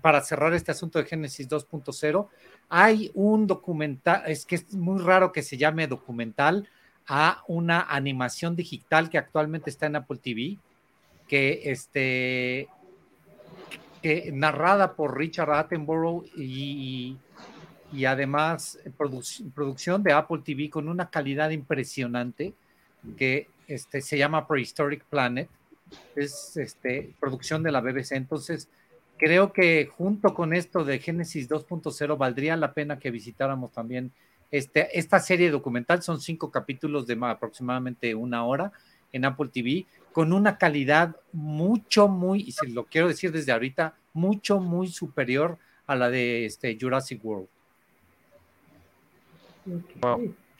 para cerrar este asunto de Génesis 2.0, hay un documental, es que es muy raro que se llame documental a una animación digital que actualmente está en Apple TV, que este que narrada por Richard Attenborough y, y además producción de Apple TV con una calidad impresionante que este, se llama Prehistoric Planet, es este, producción de la BBC. Entonces, creo que junto con esto de Génesis 2.0 valdría la pena que visitáramos también este, esta serie documental. Son cinco capítulos de aproximadamente una hora en Apple TV, con una calidad mucho, muy, y se lo quiero decir desde ahorita, mucho, muy superior a la de este, Jurassic World.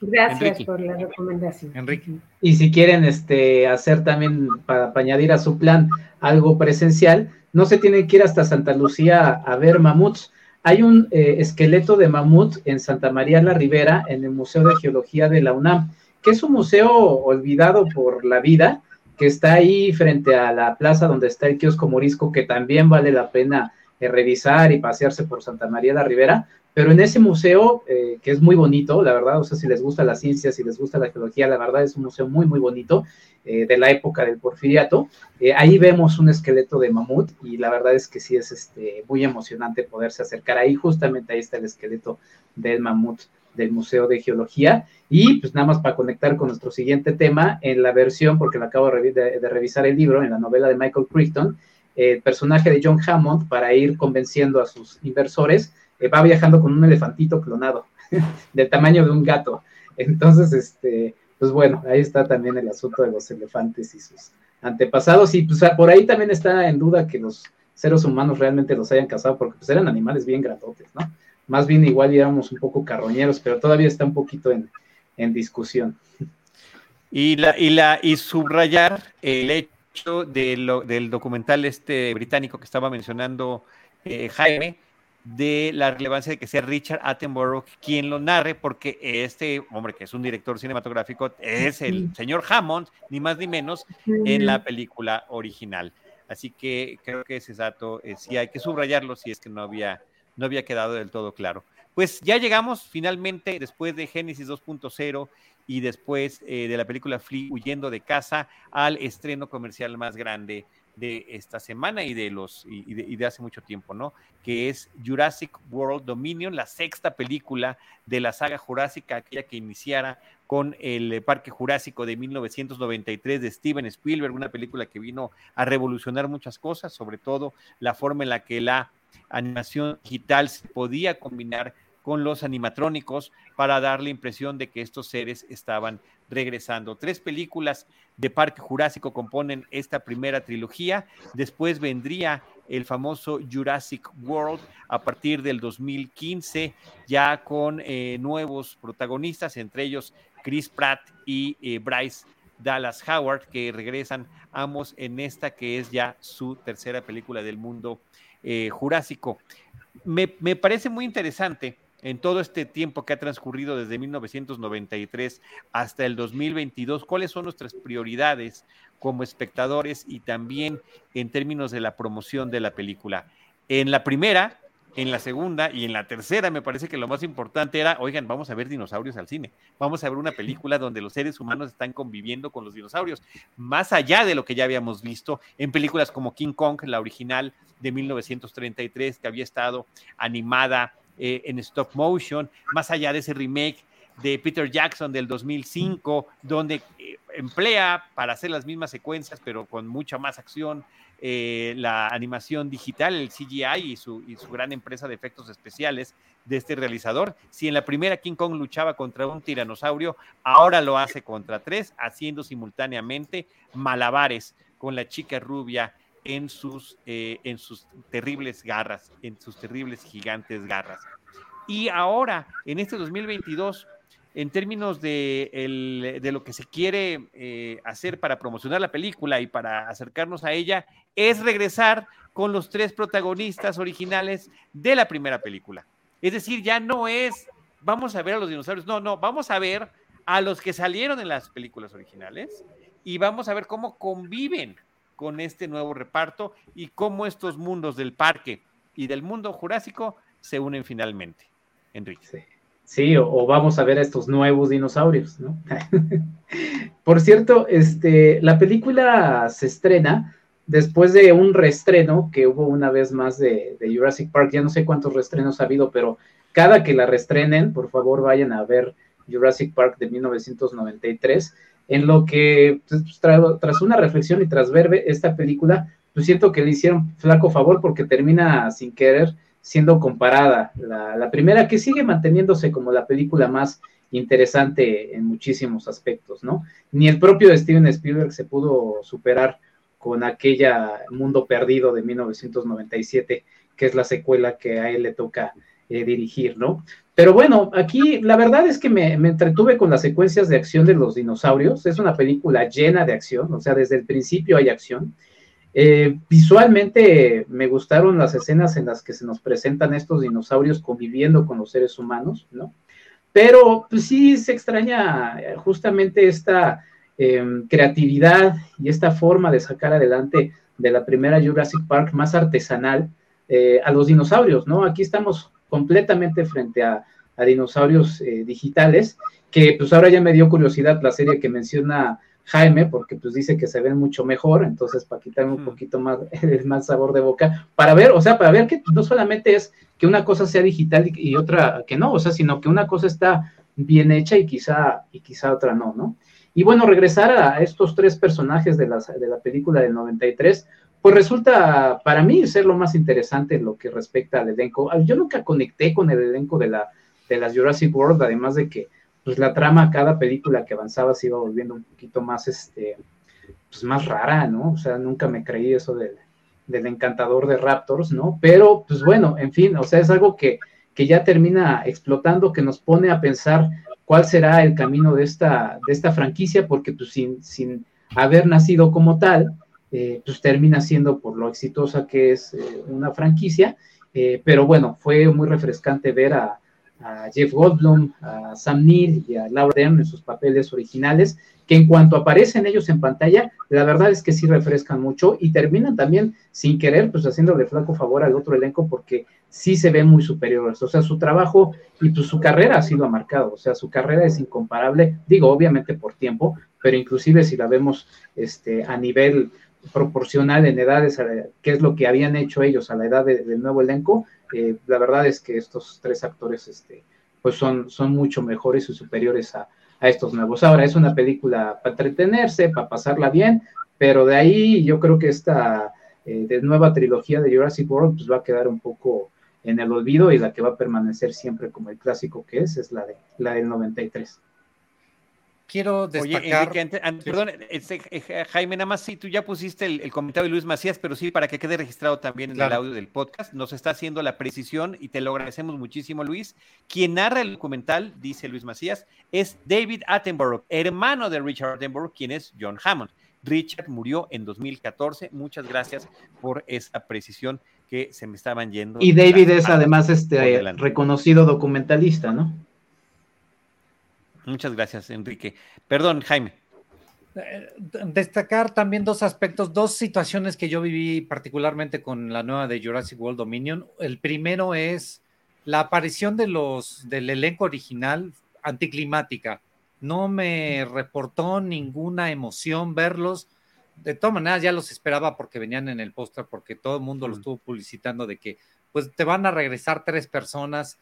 Gracias por la recomendación.
Enrique.
Y si quieren este, hacer también, para, añadir a su plan algo presencial, no se tienen que ir hasta Santa Lucía a ver mamuts. Hay un eh, esqueleto de mamut en Santa María la Ribera, en el Museo de Geología de la UNAM, que es un museo olvidado por la vida, que está ahí frente a la plaza donde está el kiosco morisco, que también vale la pena eh, revisar y pasearse por Santa María la Ribera, pero en ese museo, eh, que es muy bonito, la verdad, o sea, si les gusta la ciencia, si les gusta la geología, la verdad es un museo muy, muy bonito, eh, de la época del porfiriato. Eh, ahí vemos un esqueleto de mamut y la verdad es que sí es este, muy emocionante poderse acercar ahí. Justamente ahí está el esqueleto del mamut del Museo de Geología. Y pues nada más para conectar con nuestro siguiente tema, en la versión, porque me acabo de, de revisar el libro, en la novela de Michael Crichton, el personaje de John Hammond, para ir convenciendo a sus inversores, va viajando con un elefantito clonado, [laughs] del tamaño de un gato. Entonces, este, pues bueno, ahí está también el asunto de los elefantes y sus antepasados. Y pues por ahí también está en duda que los seres humanos realmente los hayan cazado, porque pues eran animales bien grandotes, ¿no? Más bien igual éramos un poco carroñeros, pero todavía está un poquito en, discusión.
Y, la, y, la, y subrayar el hecho de lo, del documental este británico que estaba mencionando eh, Jaime, de la relevancia de que sea Richard Attenborough quien lo narre, porque este hombre que es un director cinematográfico es el señor Hammond, ni más ni menos, en la película original. Así que creo que ese dato eh, sí hay que subrayarlo si es que no había, no había quedado del todo claro. Pues ya llegamos finalmente, después de Génesis 2.0 y después eh, de la película Flea huyendo de casa, al estreno comercial más grande de esta semana y de los y de, hace mucho tiempo, ¿no? Que es Jurassic World Dominion, la sexta película de la saga jurásica, aquella que iniciara con el Parque Jurásico de 1993 de Steven Spielberg, una película que vino a revolucionar muchas cosas, sobre todo la forma en la que la animación digital se podía combinar con los animatrónicos para dar la impresión de que estos seres estaban regresando. Tres películas de Parque Jurásico componen esta primera trilogía. Después vendría el famoso Jurassic World a partir del 2015, ya con eh, nuevos protagonistas, entre ellos Chris Pratt y eh, Bryce Dallas Howard, que regresan ambos en esta que es ya su tercera película del mundo eh, jurásico. Me, me parece muy interesante en todo este tiempo que ha transcurrido desde 1993 hasta el 2022, cuáles son nuestras prioridades como espectadores y también en términos de la promoción de la película. En la primera, en la segunda y en la tercera me parece que lo más importante era, oigan, vamos a ver dinosaurios al cine, vamos a ver una película donde los seres humanos están conviviendo con los dinosaurios, más allá de lo que ya habíamos visto en películas como King Kong, la original de 1933, que había estado animada eh, en stop motion, más allá de ese remake de Peter Jackson del 2005, donde eh, emplea para hacer las mismas secuencias, pero con mucha más acción, eh, la animación digital, el CGI y su, y su gran empresa de efectos especiales de este realizador. Si en la primera King Kong luchaba contra un tiranosaurio, ahora lo hace contra tres, haciendo simultáneamente malabares con la chica rubia en sus, eh, en sus terribles garras, en sus terribles gigantes garras. Y ahora, en este 2022, en términos de, de lo que se quiere eh, hacer para promocionar la película y para acercarnos a ella, es regresar con los tres protagonistas originales de la primera película. Es decir, ya no es, vamos a ver a los dinosaurios, no, no, vamos a ver a los que salieron en las películas originales y vamos a ver cómo conviven con este nuevo reparto y cómo estos mundos del parque y del mundo jurásico se unen finalmente. Enrique.
Sí, o, vamos a ver a estos nuevos dinosaurios, ¿no? [laughs] Por cierto, este, la película se estrena después de un reestreno que hubo una vez más de, Jurassic Park, ya no sé cuántos reestrenos ha habido, pero cada que la reestrenen, por favor vayan a ver Jurassic Park de 1993, en lo que pues, tras una reflexión y tras ver esta película, pues siento que le hicieron flaco favor porque termina sin querer siendo comparada. La, la primera que sigue manteniéndose como la película más interesante en muchísimos aspectos, ¿no? Ni el propio Steven Spielberg se pudo superar con aquella Mundo Perdido de 1997, que es la secuela que a él le toca eh, dirigir, ¿no? Pero bueno, aquí la verdad es que me, entretuve con las secuencias de acción de los dinosaurios. Es una película llena de acción, o sea, desde el principio hay acción. Eh, visualmente me gustaron las escenas en las que se nos presentan estos dinosaurios conviviendo con los seres humanos, ¿no? Pero pues sí se extraña justamente esta Em, creatividad y esta forma de sacar adelante de la primera Jurassic Park más artesanal eh, a los dinosaurios, ¿no? Aquí estamos completamente frente a, dinosaurios eh, digitales, que pues ahora ya me dio curiosidad la serie que menciona Jaime, porque pues dice que se ven mucho mejor, entonces para quitarme un poquito más [laughs] el más sabor de boca, para ver, o sea, para ver que no solamente es que una cosa sea digital y, y, otra que no, o sea, sino que una cosa está bien hecha y quizá, y quizá otra no, ¿no? Y bueno, regresar a estos tres personajes de la, de la película del 93, pues resulta para mí ser lo más interesante lo que respecta al elenco. Yo nunca conecté con el elenco de, la, de las Jurassic World, además de que pues la trama, cada película que avanzaba se iba volviendo un poquito más, este, pues más rara, ¿no? O sea, nunca me creí eso del, del encantador de Raptors, ¿no? Pero, pues bueno, en fin, o sea, es algo que, que ya termina explotando, que nos pone a pensar cuál será el camino de esta, de esta franquicia, porque pues, sin, sin haber nacido como tal, eh, pues termina siendo por lo exitosa que es eh, una franquicia. Eh, pero bueno, fue muy refrescante ver a, Jeff Goldblum, a Sam Neill y a Laura Dern en sus papeles originales, que en cuanto aparecen ellos en pantalla, la verdad es que sí refrescan mucho y terminan también sin querer, pues haciéndole flaco favor al otro elenco porque sí se ve muy superiores. O sea, su trabajo y pues, su carrera ha sido marcado. O sea, su carrera es incomparable, digo, obviamente por tiempo, pero inclusive si la vemos este, a nivel proporcional en edades, qué es lo que habían hecho ellos a la edad del nuevo elenco, eh, la verdad es que estos tres actores este, pues son, son mucho mejores y superiores a, a estos nuevos. Ahora, es una película para entretenerse, para pasarla bien, pero de ahí yo creo que esta eh, de nueva trilogía de Jurassic World pues va a quedar un poco en el olvido y la que va a permanecer siempre como el clásico que es, es la, de, la del 93.
Quiero destacar. Oye, perdón, este, eh, Jaime, nada más si tú ya pusiste el, comentario de Luis Macías, pero sí, para que quede registrado también en el audio del podcast, nos está haciendo la precisión y te lo agradecemos muchísimo, Luis. Quien narra el documental, dice Luis Macías, es David Attenborough, hermano de Richard Attenborough, quien es John Hammond. Richard murió en 2014. Muchas gracias por esa precisión que se me estaban yendo.
Y David es además este reconocido documentalista, ¿no?
Muchas gracias, Enrique. Perdón, Jaime.
Eh, destacar también dos aspectos, dos situaciones que yo viví particularmente con la nueva de Jurassic World Dominion. El primero es la aparición de los del elenco original anticlimática. No me reportó ninguna emoción verlos de todas maneras ya los esperaba porque venían en el póster, porque todo el mundo lo estuvo publicitando de que pues te van a regresar tres personas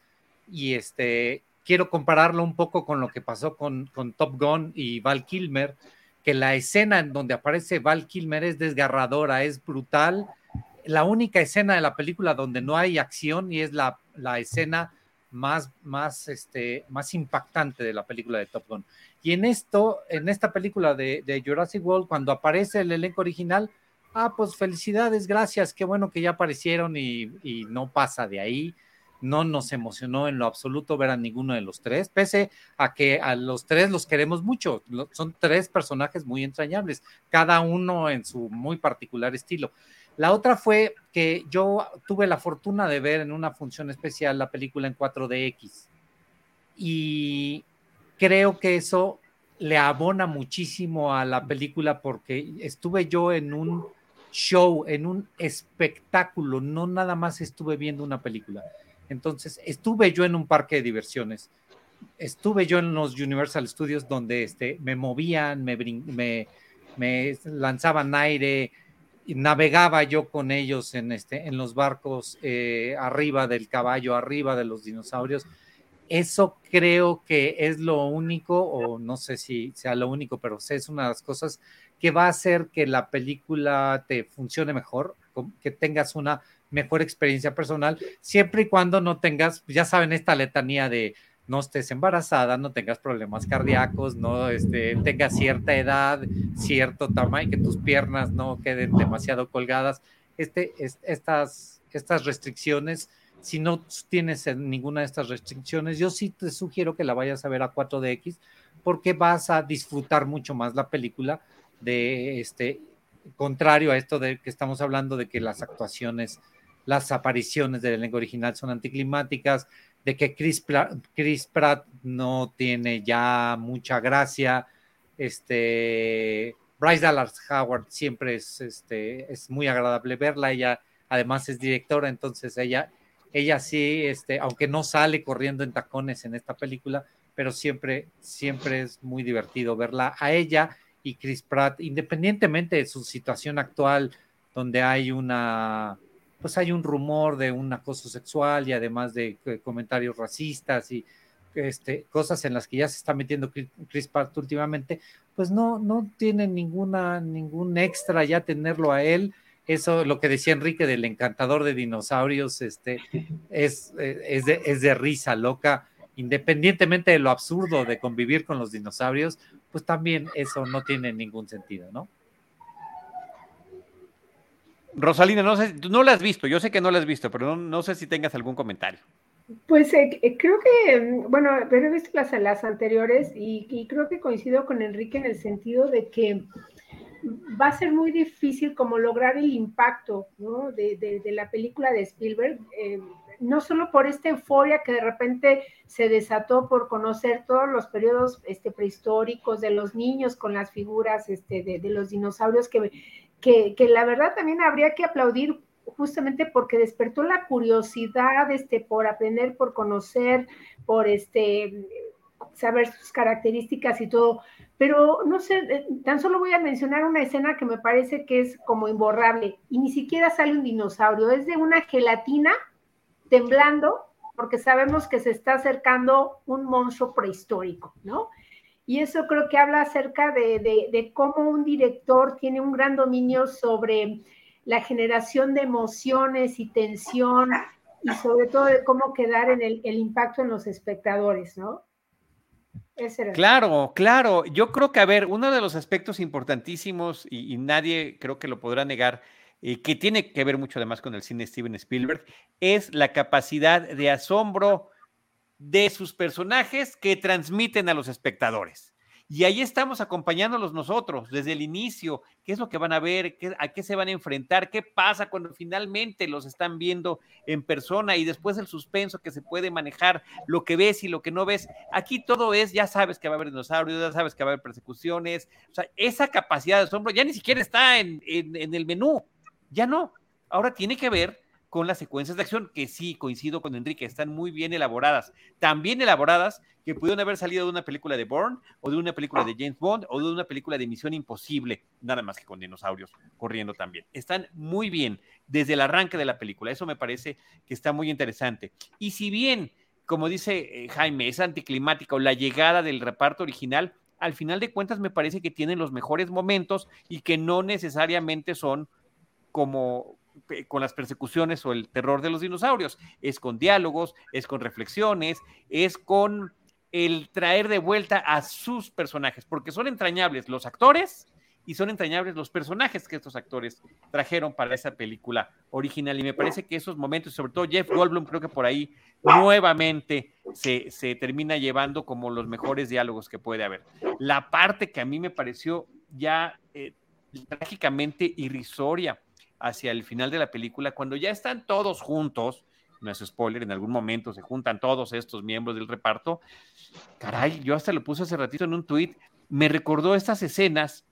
y este quiero compararlo un poco con lo que pasó con, con Top Gun y Val Kilmer, que la escena en donde aparece Val Kilmer es desgarradora, es brutal. La única escena de la película donde no hay acción y es la, la escena más, más, este, más impactante de la película de Top Gun. Y en esto, en esta película de, Jurassic World, cuando aparece el elenco original, ah, pues felicidades, gracias, qué bueno que ya aparecieron y, no pasa de ahí. No nos emocionó en lo absoluto ver a ninguno de los tres, pese a que a los tres los queremos mucho. Son tres personajes muy entrañables, cada uno en su muy particular estilo. La otra fue que yo tuve la fortuna de ver en una función especial la película en 4DX. Y creo que eso le abona muchísimo a la película porque estuve yo en un show, en un espectáculo, no nada más estuve viendo una película. Entonces, estuve yo en un parque de diversiones, estuve yo en los Universal Studios donde este, me movían, me, lanzaban aire, navegaba yo con ellos en, este, en los barcos eh, arriba del caballo, arriba de los dinosaurios. Eso creo que es lo único, o no sé si sea lo único, pero es una de las cosas que va a hacer que la película te funcione mejor, que tengas una mejor experiencia personal, siempre y cuando no tengas, ya saben, esta letanía de no estés embarazada, no tengas problemas cardíacos, no este, tengas cierta edad, cierto tamaño, que tus piernas no queden demasiado colgadas. Este, estas, estas restricciones, si no tienes ninguna de estas restricciones, yo sí te sugiero que la vayas a ver a 4DX porque vas a disfrutar mucho más la película de este contrario a esto de que estamos hablando de que las actuaciones, las apariciones del elenco original son anticlimáticas, de que Chris, Pratt no tiene ya mucha gracia. Este, Bryce Dallas Howard siempre es, este, es muy agradable verla. Ella además es directora, entonces ella, ella sí, este, aunque no sale corriendo en tacones en esta película, pero siempre, siempre es muy divertido verla a ella y Chris Pratt, independientemente de su situación actual, donde hay una pues hay un rumor de un acoso sexual y además de comentarios racistas y este, cosas en las que ya se está metiendo Chris Pratt últimamente, pues no, no tiene ninguna, ningún extra ya tenerlo a él. Eso, lo que decía Enrique del encantador de dinosaurios, este, [laughs] es, es, de, es de risa loca, independientemente de lo absurdo de convivir con los dinosaurios, pues también eso no tiene ningún sentido, ¿no?
Rosalina, no sé, no la has visto, yo sé que no la has visto, pero no, sé si tengas algún comentario.
Pues eh, eh, creo que, bueno, pero he visto las, las anteriores y, creo que coincido con Enrique en el sentido de que va a ser muy difícil como lograr el impacto ¿no? de, la película de Spielberg, eh, no solo por esta euforia que de repente se desató por conocer todos los periodos este, prehistóricos de los niños con las figuras este, de, de los dinosaurios que que, la verdad también habría que aplaudir justamente porque despertó la curiosidad este, por aprender, por conocer, por este, saber sus características y todo. Pero no sé, eh, tan solo voy a mencionar una escena que me parece que es como imborrable y ni siquiera sale un dinosaurio, es de una gelatina temblando porque sabemos que se está acercando un monstruo prehistórico, ¿no? Y eso creo que habla acerca de, cómo un director tiene un gran dominio sobre la generación de emociones y tensión y sobre todo de cómo quedar en el, impacto en los espectadores, ¿no?
Claro, claro. Yo creo que, a ver, uno de los aspectos importantísimos, y, nadie creo que lo podrá negar, eh, que tiene que ver mucho además con el cine Steven Spielberg, es la capacidad de asombro de sus personajes que transmiten a los espectadores. Y ahí estamos acompañándolos nosotros desde el inicio, qué es lo que van a ver, a qué se van a enfrentar, qué pasa cuando finalmente los están viendo en persona y después el suspenso que se puede manejar, lo que ves y lo que no ves. Aquí todo es, ya sabes que va a haber dinosaurios, ya sabes que va a haber persecuciones, o sea, esa capacidad de asombro ya ni siquiera está en, en el menú, ya no. Ahora tiene que ver con las secuencias de acción, que sí, coincido con Enrique, están muy bien elaboradas, tan bien elaboradas que pudieron haber salido de una película de Bourne, o de una película de James Bond, o de una película de Misión Imposible, nada más que con dinosaurios corriendo también. Están muy bien desde el arranque de la película, eso me parece que está muy interesante. Y si bien, como dice eh, Jaime, es anticlimática o la llegada del reparto original, al final de cuentas me parece que tienen los mejores momentos y que no necesariamente son como con las persecuciones o el terror de los dinosaurios, es con diálogos, es con reflexiones, es con el traer de vuelta a sus personajes, porque son entrañables los actores y son entrañables los personajes que estos actores trajeron para esa película original. Y me parece que esos momentos, sobre todo Jeff Goldblum, creo que por ahí nuevamente se, termina llevando como los mejores diálogos que puede haber. La parte que a mí me pareció ya eh, trágicamente irrisoria hacia el final de la película, cuando ya están todos juntos, no es spoiler, en algún momento se juntan todos estos miembros del reparto. Caray, yo hasta lo puse hace ratito en un tweet, me recordó estas escenas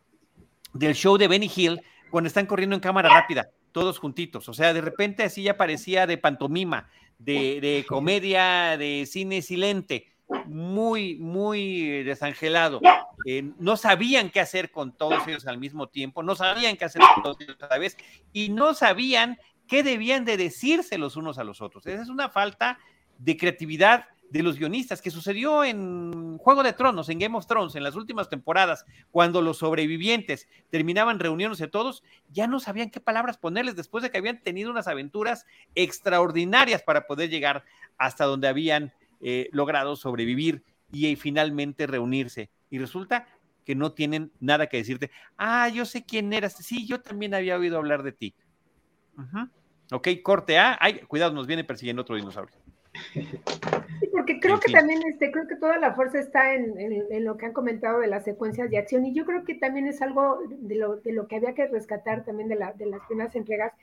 del show de Benny Hill cuando están corriendo en cámara rápida, todos juntitos. O sea, de repente así ya parecía de pantomima, de, de comedia, de cine silente muy, muy desangelado. Eh, no sabían qué hacer con todos ellos al mismo tiempo, no sabían qué hacer con todos ellos a la vez y no sabían qué debían de decirse los unos a los otros. Esa es una falta de creatividad de los guionistas que sucedió en Juego de Tronos, en Game of Thrones, en las últimas temporadas, cuando los sobrevivientes terminaban reuniéndose todos, ya no sabían qué palabras ponerles después de que habían tenido unas aventuras extraordinarias para poder llegar hasta donde habían eh, logrado sobrevivir y, finalmente reunirse. Y resulta que no tienen nada que decirte. Ah, yo sé quién eras. Sí, yo también había oído hablar de ti. Ok, corte A. Ay, cuidado, nos viene persiguiendo otro dinosaurio.
Sí, porque creo que también, este, creo que toda la fuerza está en, en, lo que han comentado de las secuencias de acción y yo creo que también es algo de lo, de lo que había que rescatar también de, la, de las primeras entregas,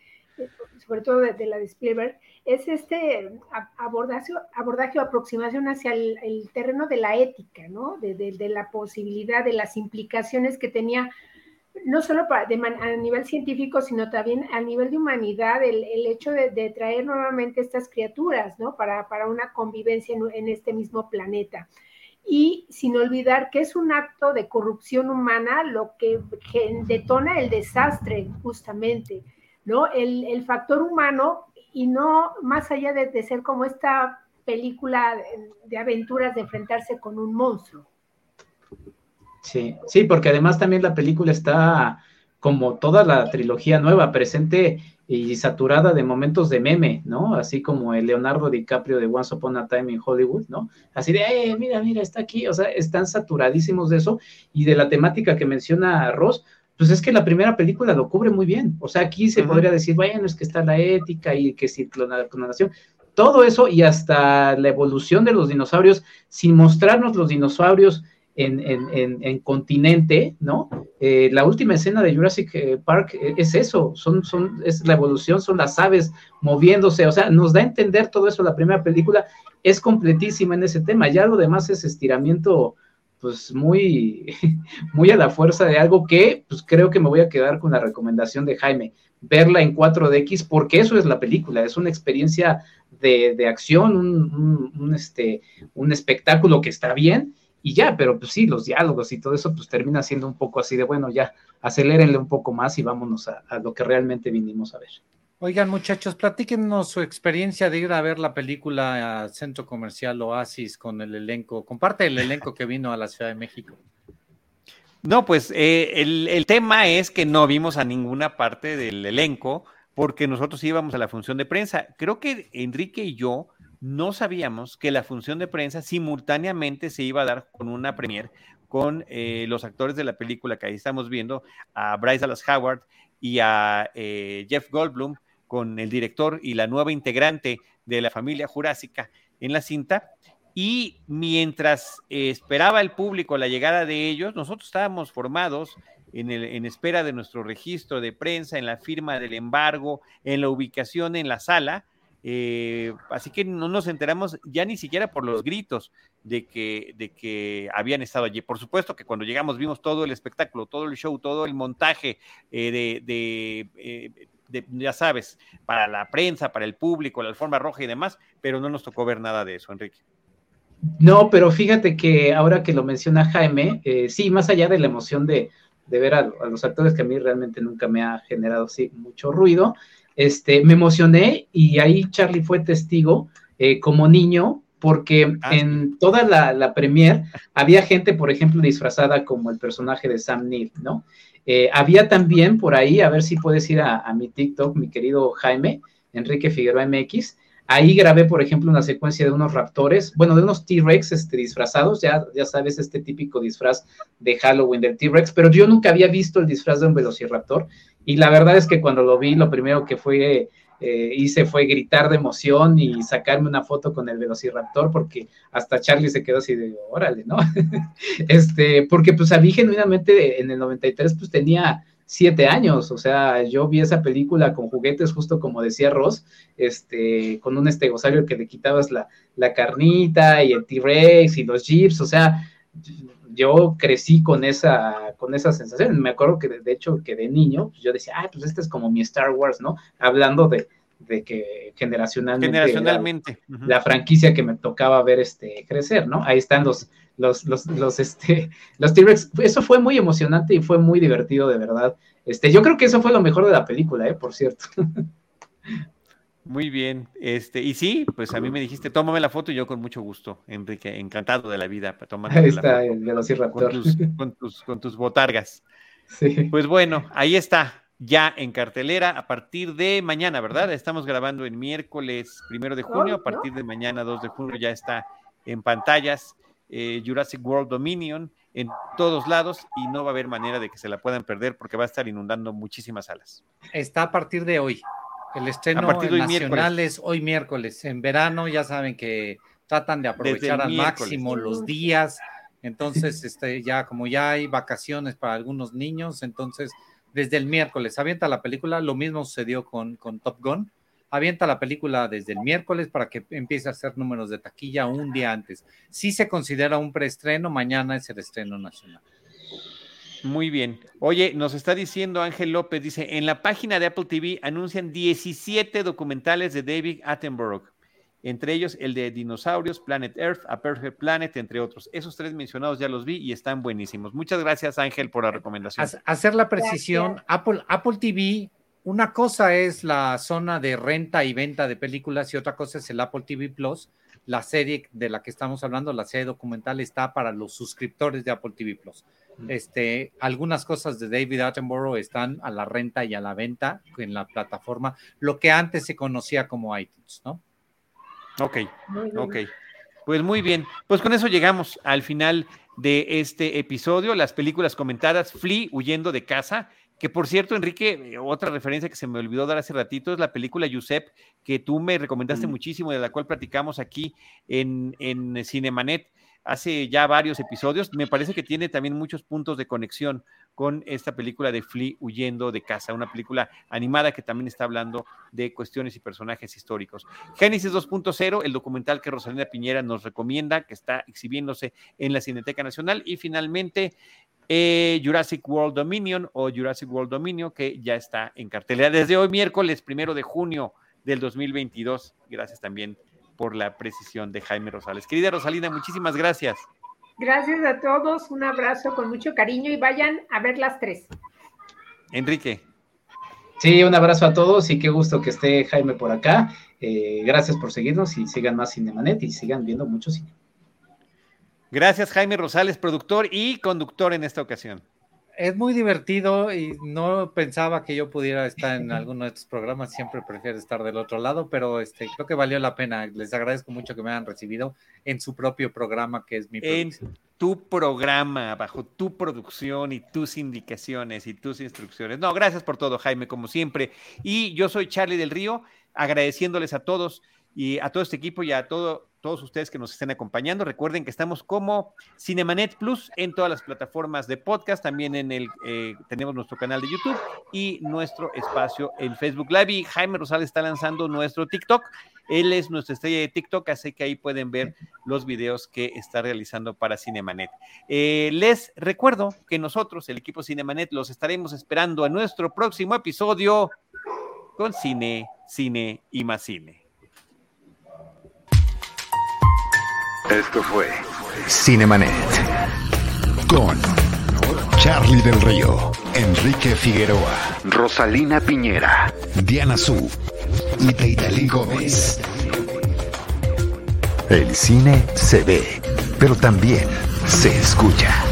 sobre todo de, la de Spielberg, es este abordaje, abordaje o aproximación hacia el, el, terreno de la ética, ¿no? De, de, la posibilidad, de las implicaciones que tenía no solo para, a nivel científico, sino también a nivel de humanidad, el, hecho de, traer nuevamente estas criaturas, ¿no? Para, para una convivencia en, este mismo planeta. Y sin olvidar que es un acto de corrupción humana lo que, detona el desastre, justamente, ¿no? El, factor humano y no más allá de, de ser como esta película de aventuras de enfrentarse con un monstruo.
Sí, sí, porque además también la película está como toda la trilogía nueva, presente y saturada de momentos de meme, ¿no? Así como el Leonardo DiCaprio de Once Upon a Time in Hollywood, ¿no? Así de, mira, mira, está aquí, o sea, están saturadísimos de eso y de la temática que menciona Ross, pues es que la primera película lo cubre muy bien, o sea, aquí se podría decir, bueno, es que está la ética y que si la clonación, todo eso y hasta la evolución de los dinosaurios, sin mostrarnos los dinosaurios en, continente, ¿no? Eh, la última escena de Jurassic eh, Park eh, es eso, son, son, es la evolución, son las aves moviéndose, o sea, nos da a entender todo eso la primera película, es completísima en ese tema, ya lo demás es estiramiento, pues muy, [laughs] muy a la fuerza de algo que, pues creo que me voy a quedar con la recomendación de Jaime, verla en 4DX, porque eso es la película, es una experiencia de, acción, un, este, un espectáculo que está bien, y ya, pero pues sí, los diálogos y todo eso pues termina siendo un poco así de, bueno, ya, acelérenle un poco más y vámonos a, lo que realmente vinimos a ver.
Oigan, muchachos, platíquenos su experiencia de ir a ver la película al Centro Comercial Oasis con el elenco. Comparte el elenco que vino a la Ciudad de México.
No, pues eh, el, el, tema es que no vimos a ninguna parte del elenco porque nosotros íbamos a la función de prensa. Creo que Enrique y yo no sabíamos que la función de prensa simultáneamente se iba a dar con una premier con eh, los actores de la película que ahí estamos viendo, a Bryce Dallas Howard y a eh, Jeff Goldblum, con el director y la nueva integrante de la familia jurásica en la cinta. Y mientras esperaba el público la llegada de ellos, nosotros estábamos formados en, espera de nuestro registro de prensa, en la firma del embargo, en la ubicación en la sala, eh, así que no nos enteramos ya ni siquiera por los gritos de que, de que habían estado allí. Por supuesto que cuando llegamos vimos todo el espectáculo, todo el show, todo el montaje eh, eh, de, ya sabes, para la prensa, para el público, la alfombra roja y demás, pero no nos tocó ver nada de eso, Enrique.
No, pero fíjate que ahora que lo menciona Jaime, sí, más allá de la emoción de, ver a, a, los actores que a mí realmente nunca me ha generado sí, mucho ruido, este, me emocioné y ahí Charlie fue testigo eh, como niño porque ah, en toda la, la premier había gente, por ejemplo, disfrazada como el personaje de Sam Neill, ¿no? Eh, había también por ahí, a ver si puedes ir a, mi TikTok, mi querido Jaime, Enrique Figueroa MX, Ahí grabé, por ejemplo, una secuencia de unos raptores, bueno, de unos T-Rex este, disfrazados, ya, ya sabes, este típico disfraz de Halloween del T-Rex, pero yo nunca había visto el disfraz de un velociraptor. Y la verdad es que cuando lo vi, lo primero que fue, eh, hice fue gritar de emoción y sacarme una foto con el velociraptor porque hasta Charlie se quedó así de, órale, ¿no? [laughs] este, porque pues a mí genuinamente en el 93 pues tenía siete años, o sea, yo vi esa película con juguetes, justo como decía Ross, este, con un estegosaurio que le quitabas la, la carnita y el T-Rex y los jeeps, o sea, yo crecí con esa, con esa sensación. Me acuerdo que de, hecho que de niño pues yo decía, ah, pues este es como mi Star Wars, ¿no? Hablando de, de que generacionalmente,
generacionalmente.
La, franquicia que me tocaba ver este crecer, ¿no? Ahí están los los los los este los T-Rex, eso fue muy emocionante y fue muy divertido de verdad. Este, yo creo que eso fue lo mejor de la película, eh, por cierto. [laughs]
Muy bien, este, y sí, pues a mí me dijiste, tómame la foto y yo con mucho gusto, Enrique, encantado de la vida para tomar
Ahí está, el Velociraptor.
Con tus, con tus, con tus botargas. [laughs] Sí. Pues bueno, ahí está, ya en cartelera a partir de mañana, ¿verdad? Estamos grabando el miércoles primero de junio, a partir de mañana 2 de junio ya está en pantallas eh, Jurassic World Dominion en todos lados y no va a haber manera de que se la puedan perder porque va a estar inundando muchísimas salas.
Está a partir de hoy. El estreno nacional es hoy miércoles. En verano ya saben que tratan de aprovechar al máximo los días. Entonces, [laughs] este, ya como ya hay vacaciones para algunos niños, entonces desde el miércoles avienta la película. Lo mismo sucedió con, con Top Gun. Avienta la película desde el miércoles para que empiece a hacer números de taquilla un día antes. Si se considera un preestreno, mañana es el estreno nacional.
Muy bien. Oye, nos está diciendo Ángel López, dice, en la página de Apple TV anuncian 17 documentales de David Attenborough, entre ellos el de Dinosaurios, Planet Earth, A Perfect Planet, entre otros. Esos tres mencionados ya los vi y están buenísimos. Muchas gracias Ángel por la recomendación.
Hacer la precisión, Apple, Apple TV, una cosa es la zona de renta y venta de películas y otra cosa es el Apple TV Plus. La serie de la que estamos hablando, la serie documental, está para los suscriptores de Apple TV Plus. Este, algunas cosas de David Attenborough están a la renta y a la venta en la plataforma, lo que antes se conocía como iTunes, ¿no?
Ok, ok. Pues muy bien, pues con eso llegamos al final de este episodio, las películas comentadas, Flea huyendo de casa, que por cierto, Enrique, otra referencia que se me olvidó dar hace ratito es la película Giuseppe, que tú me recomendaste mm. muchísimo, de la cual platicamos aquí en, en Cinemanet hace ya varios episodios. Me parece que tiene también muchos puntos de conexión con esta película de Flea huyendo de casa, una película animada que también está hablando de cuestiones y personajes históricos. Génesis 2.0, el documental que Rosalina Piñera nos recomienda, que está exhibiéndose en la Cineteca Nacional. Y finalmente, eh, Jurassic World Dominion o Jurassic World Dominion, que ya está en cartelera desde hoy, miércoles primero de junio del 2022. Gracias también por la precisión de Jaime Rosales. Querida Rosalina, muchísimas gracias.
Gracias a todos, un abrazo con mucho cariño y vayan a ver las tres.
Enrique.
Sí, un abrazo a todos y qué gusto que esté Jaime por acá. Eh, gracias por seguirnos y sigan más Cinemanet y sigan viendo mucho cine.
Gracias Jaime Rosales, productor y conductor en esta ocasión
es muy divertido y no pensaba que yo pudiera estar en [laughs] alguno de estos programas, siempre prefiero estar del otro lado, pero este, creo que valió la pena. Les agradezco mucho que me hayan recibido en su propio programa, que es mi
En tu programa, bajo tu producción y tus indicaciones y tus instrucciones. No, gracias por todo, Jaime, como siempre. Y yo soy Charlie del Río, agradeciéndoles a todos y a todo este equipo y a todo todos ustedes que nos estén acompañando. Recuerden que estamos como Cinemanet Plus en todas las plataformas de podcast, también en el eh, tenemos nuestro canal de YouTube y nuestro espacio en Facebook Live. Y Jaime Rosales está lanzando nuestro TikTok. Él es nuestra estrella de TikTok, así que ahí pueden ver los videos que está realizando para Cinemanet. Eh, les recuerdo que nosotros, el equipo Cinemanet, los estaremos esperando a nuestro próximo episodio con cine, cine y más cine.
Esto fue Cinemanet con Charlie del Río, Enrique Figueroa, Rosalina Piñera, Diana Su y Teitali Gómez. El cine se ve, pero también se escucha.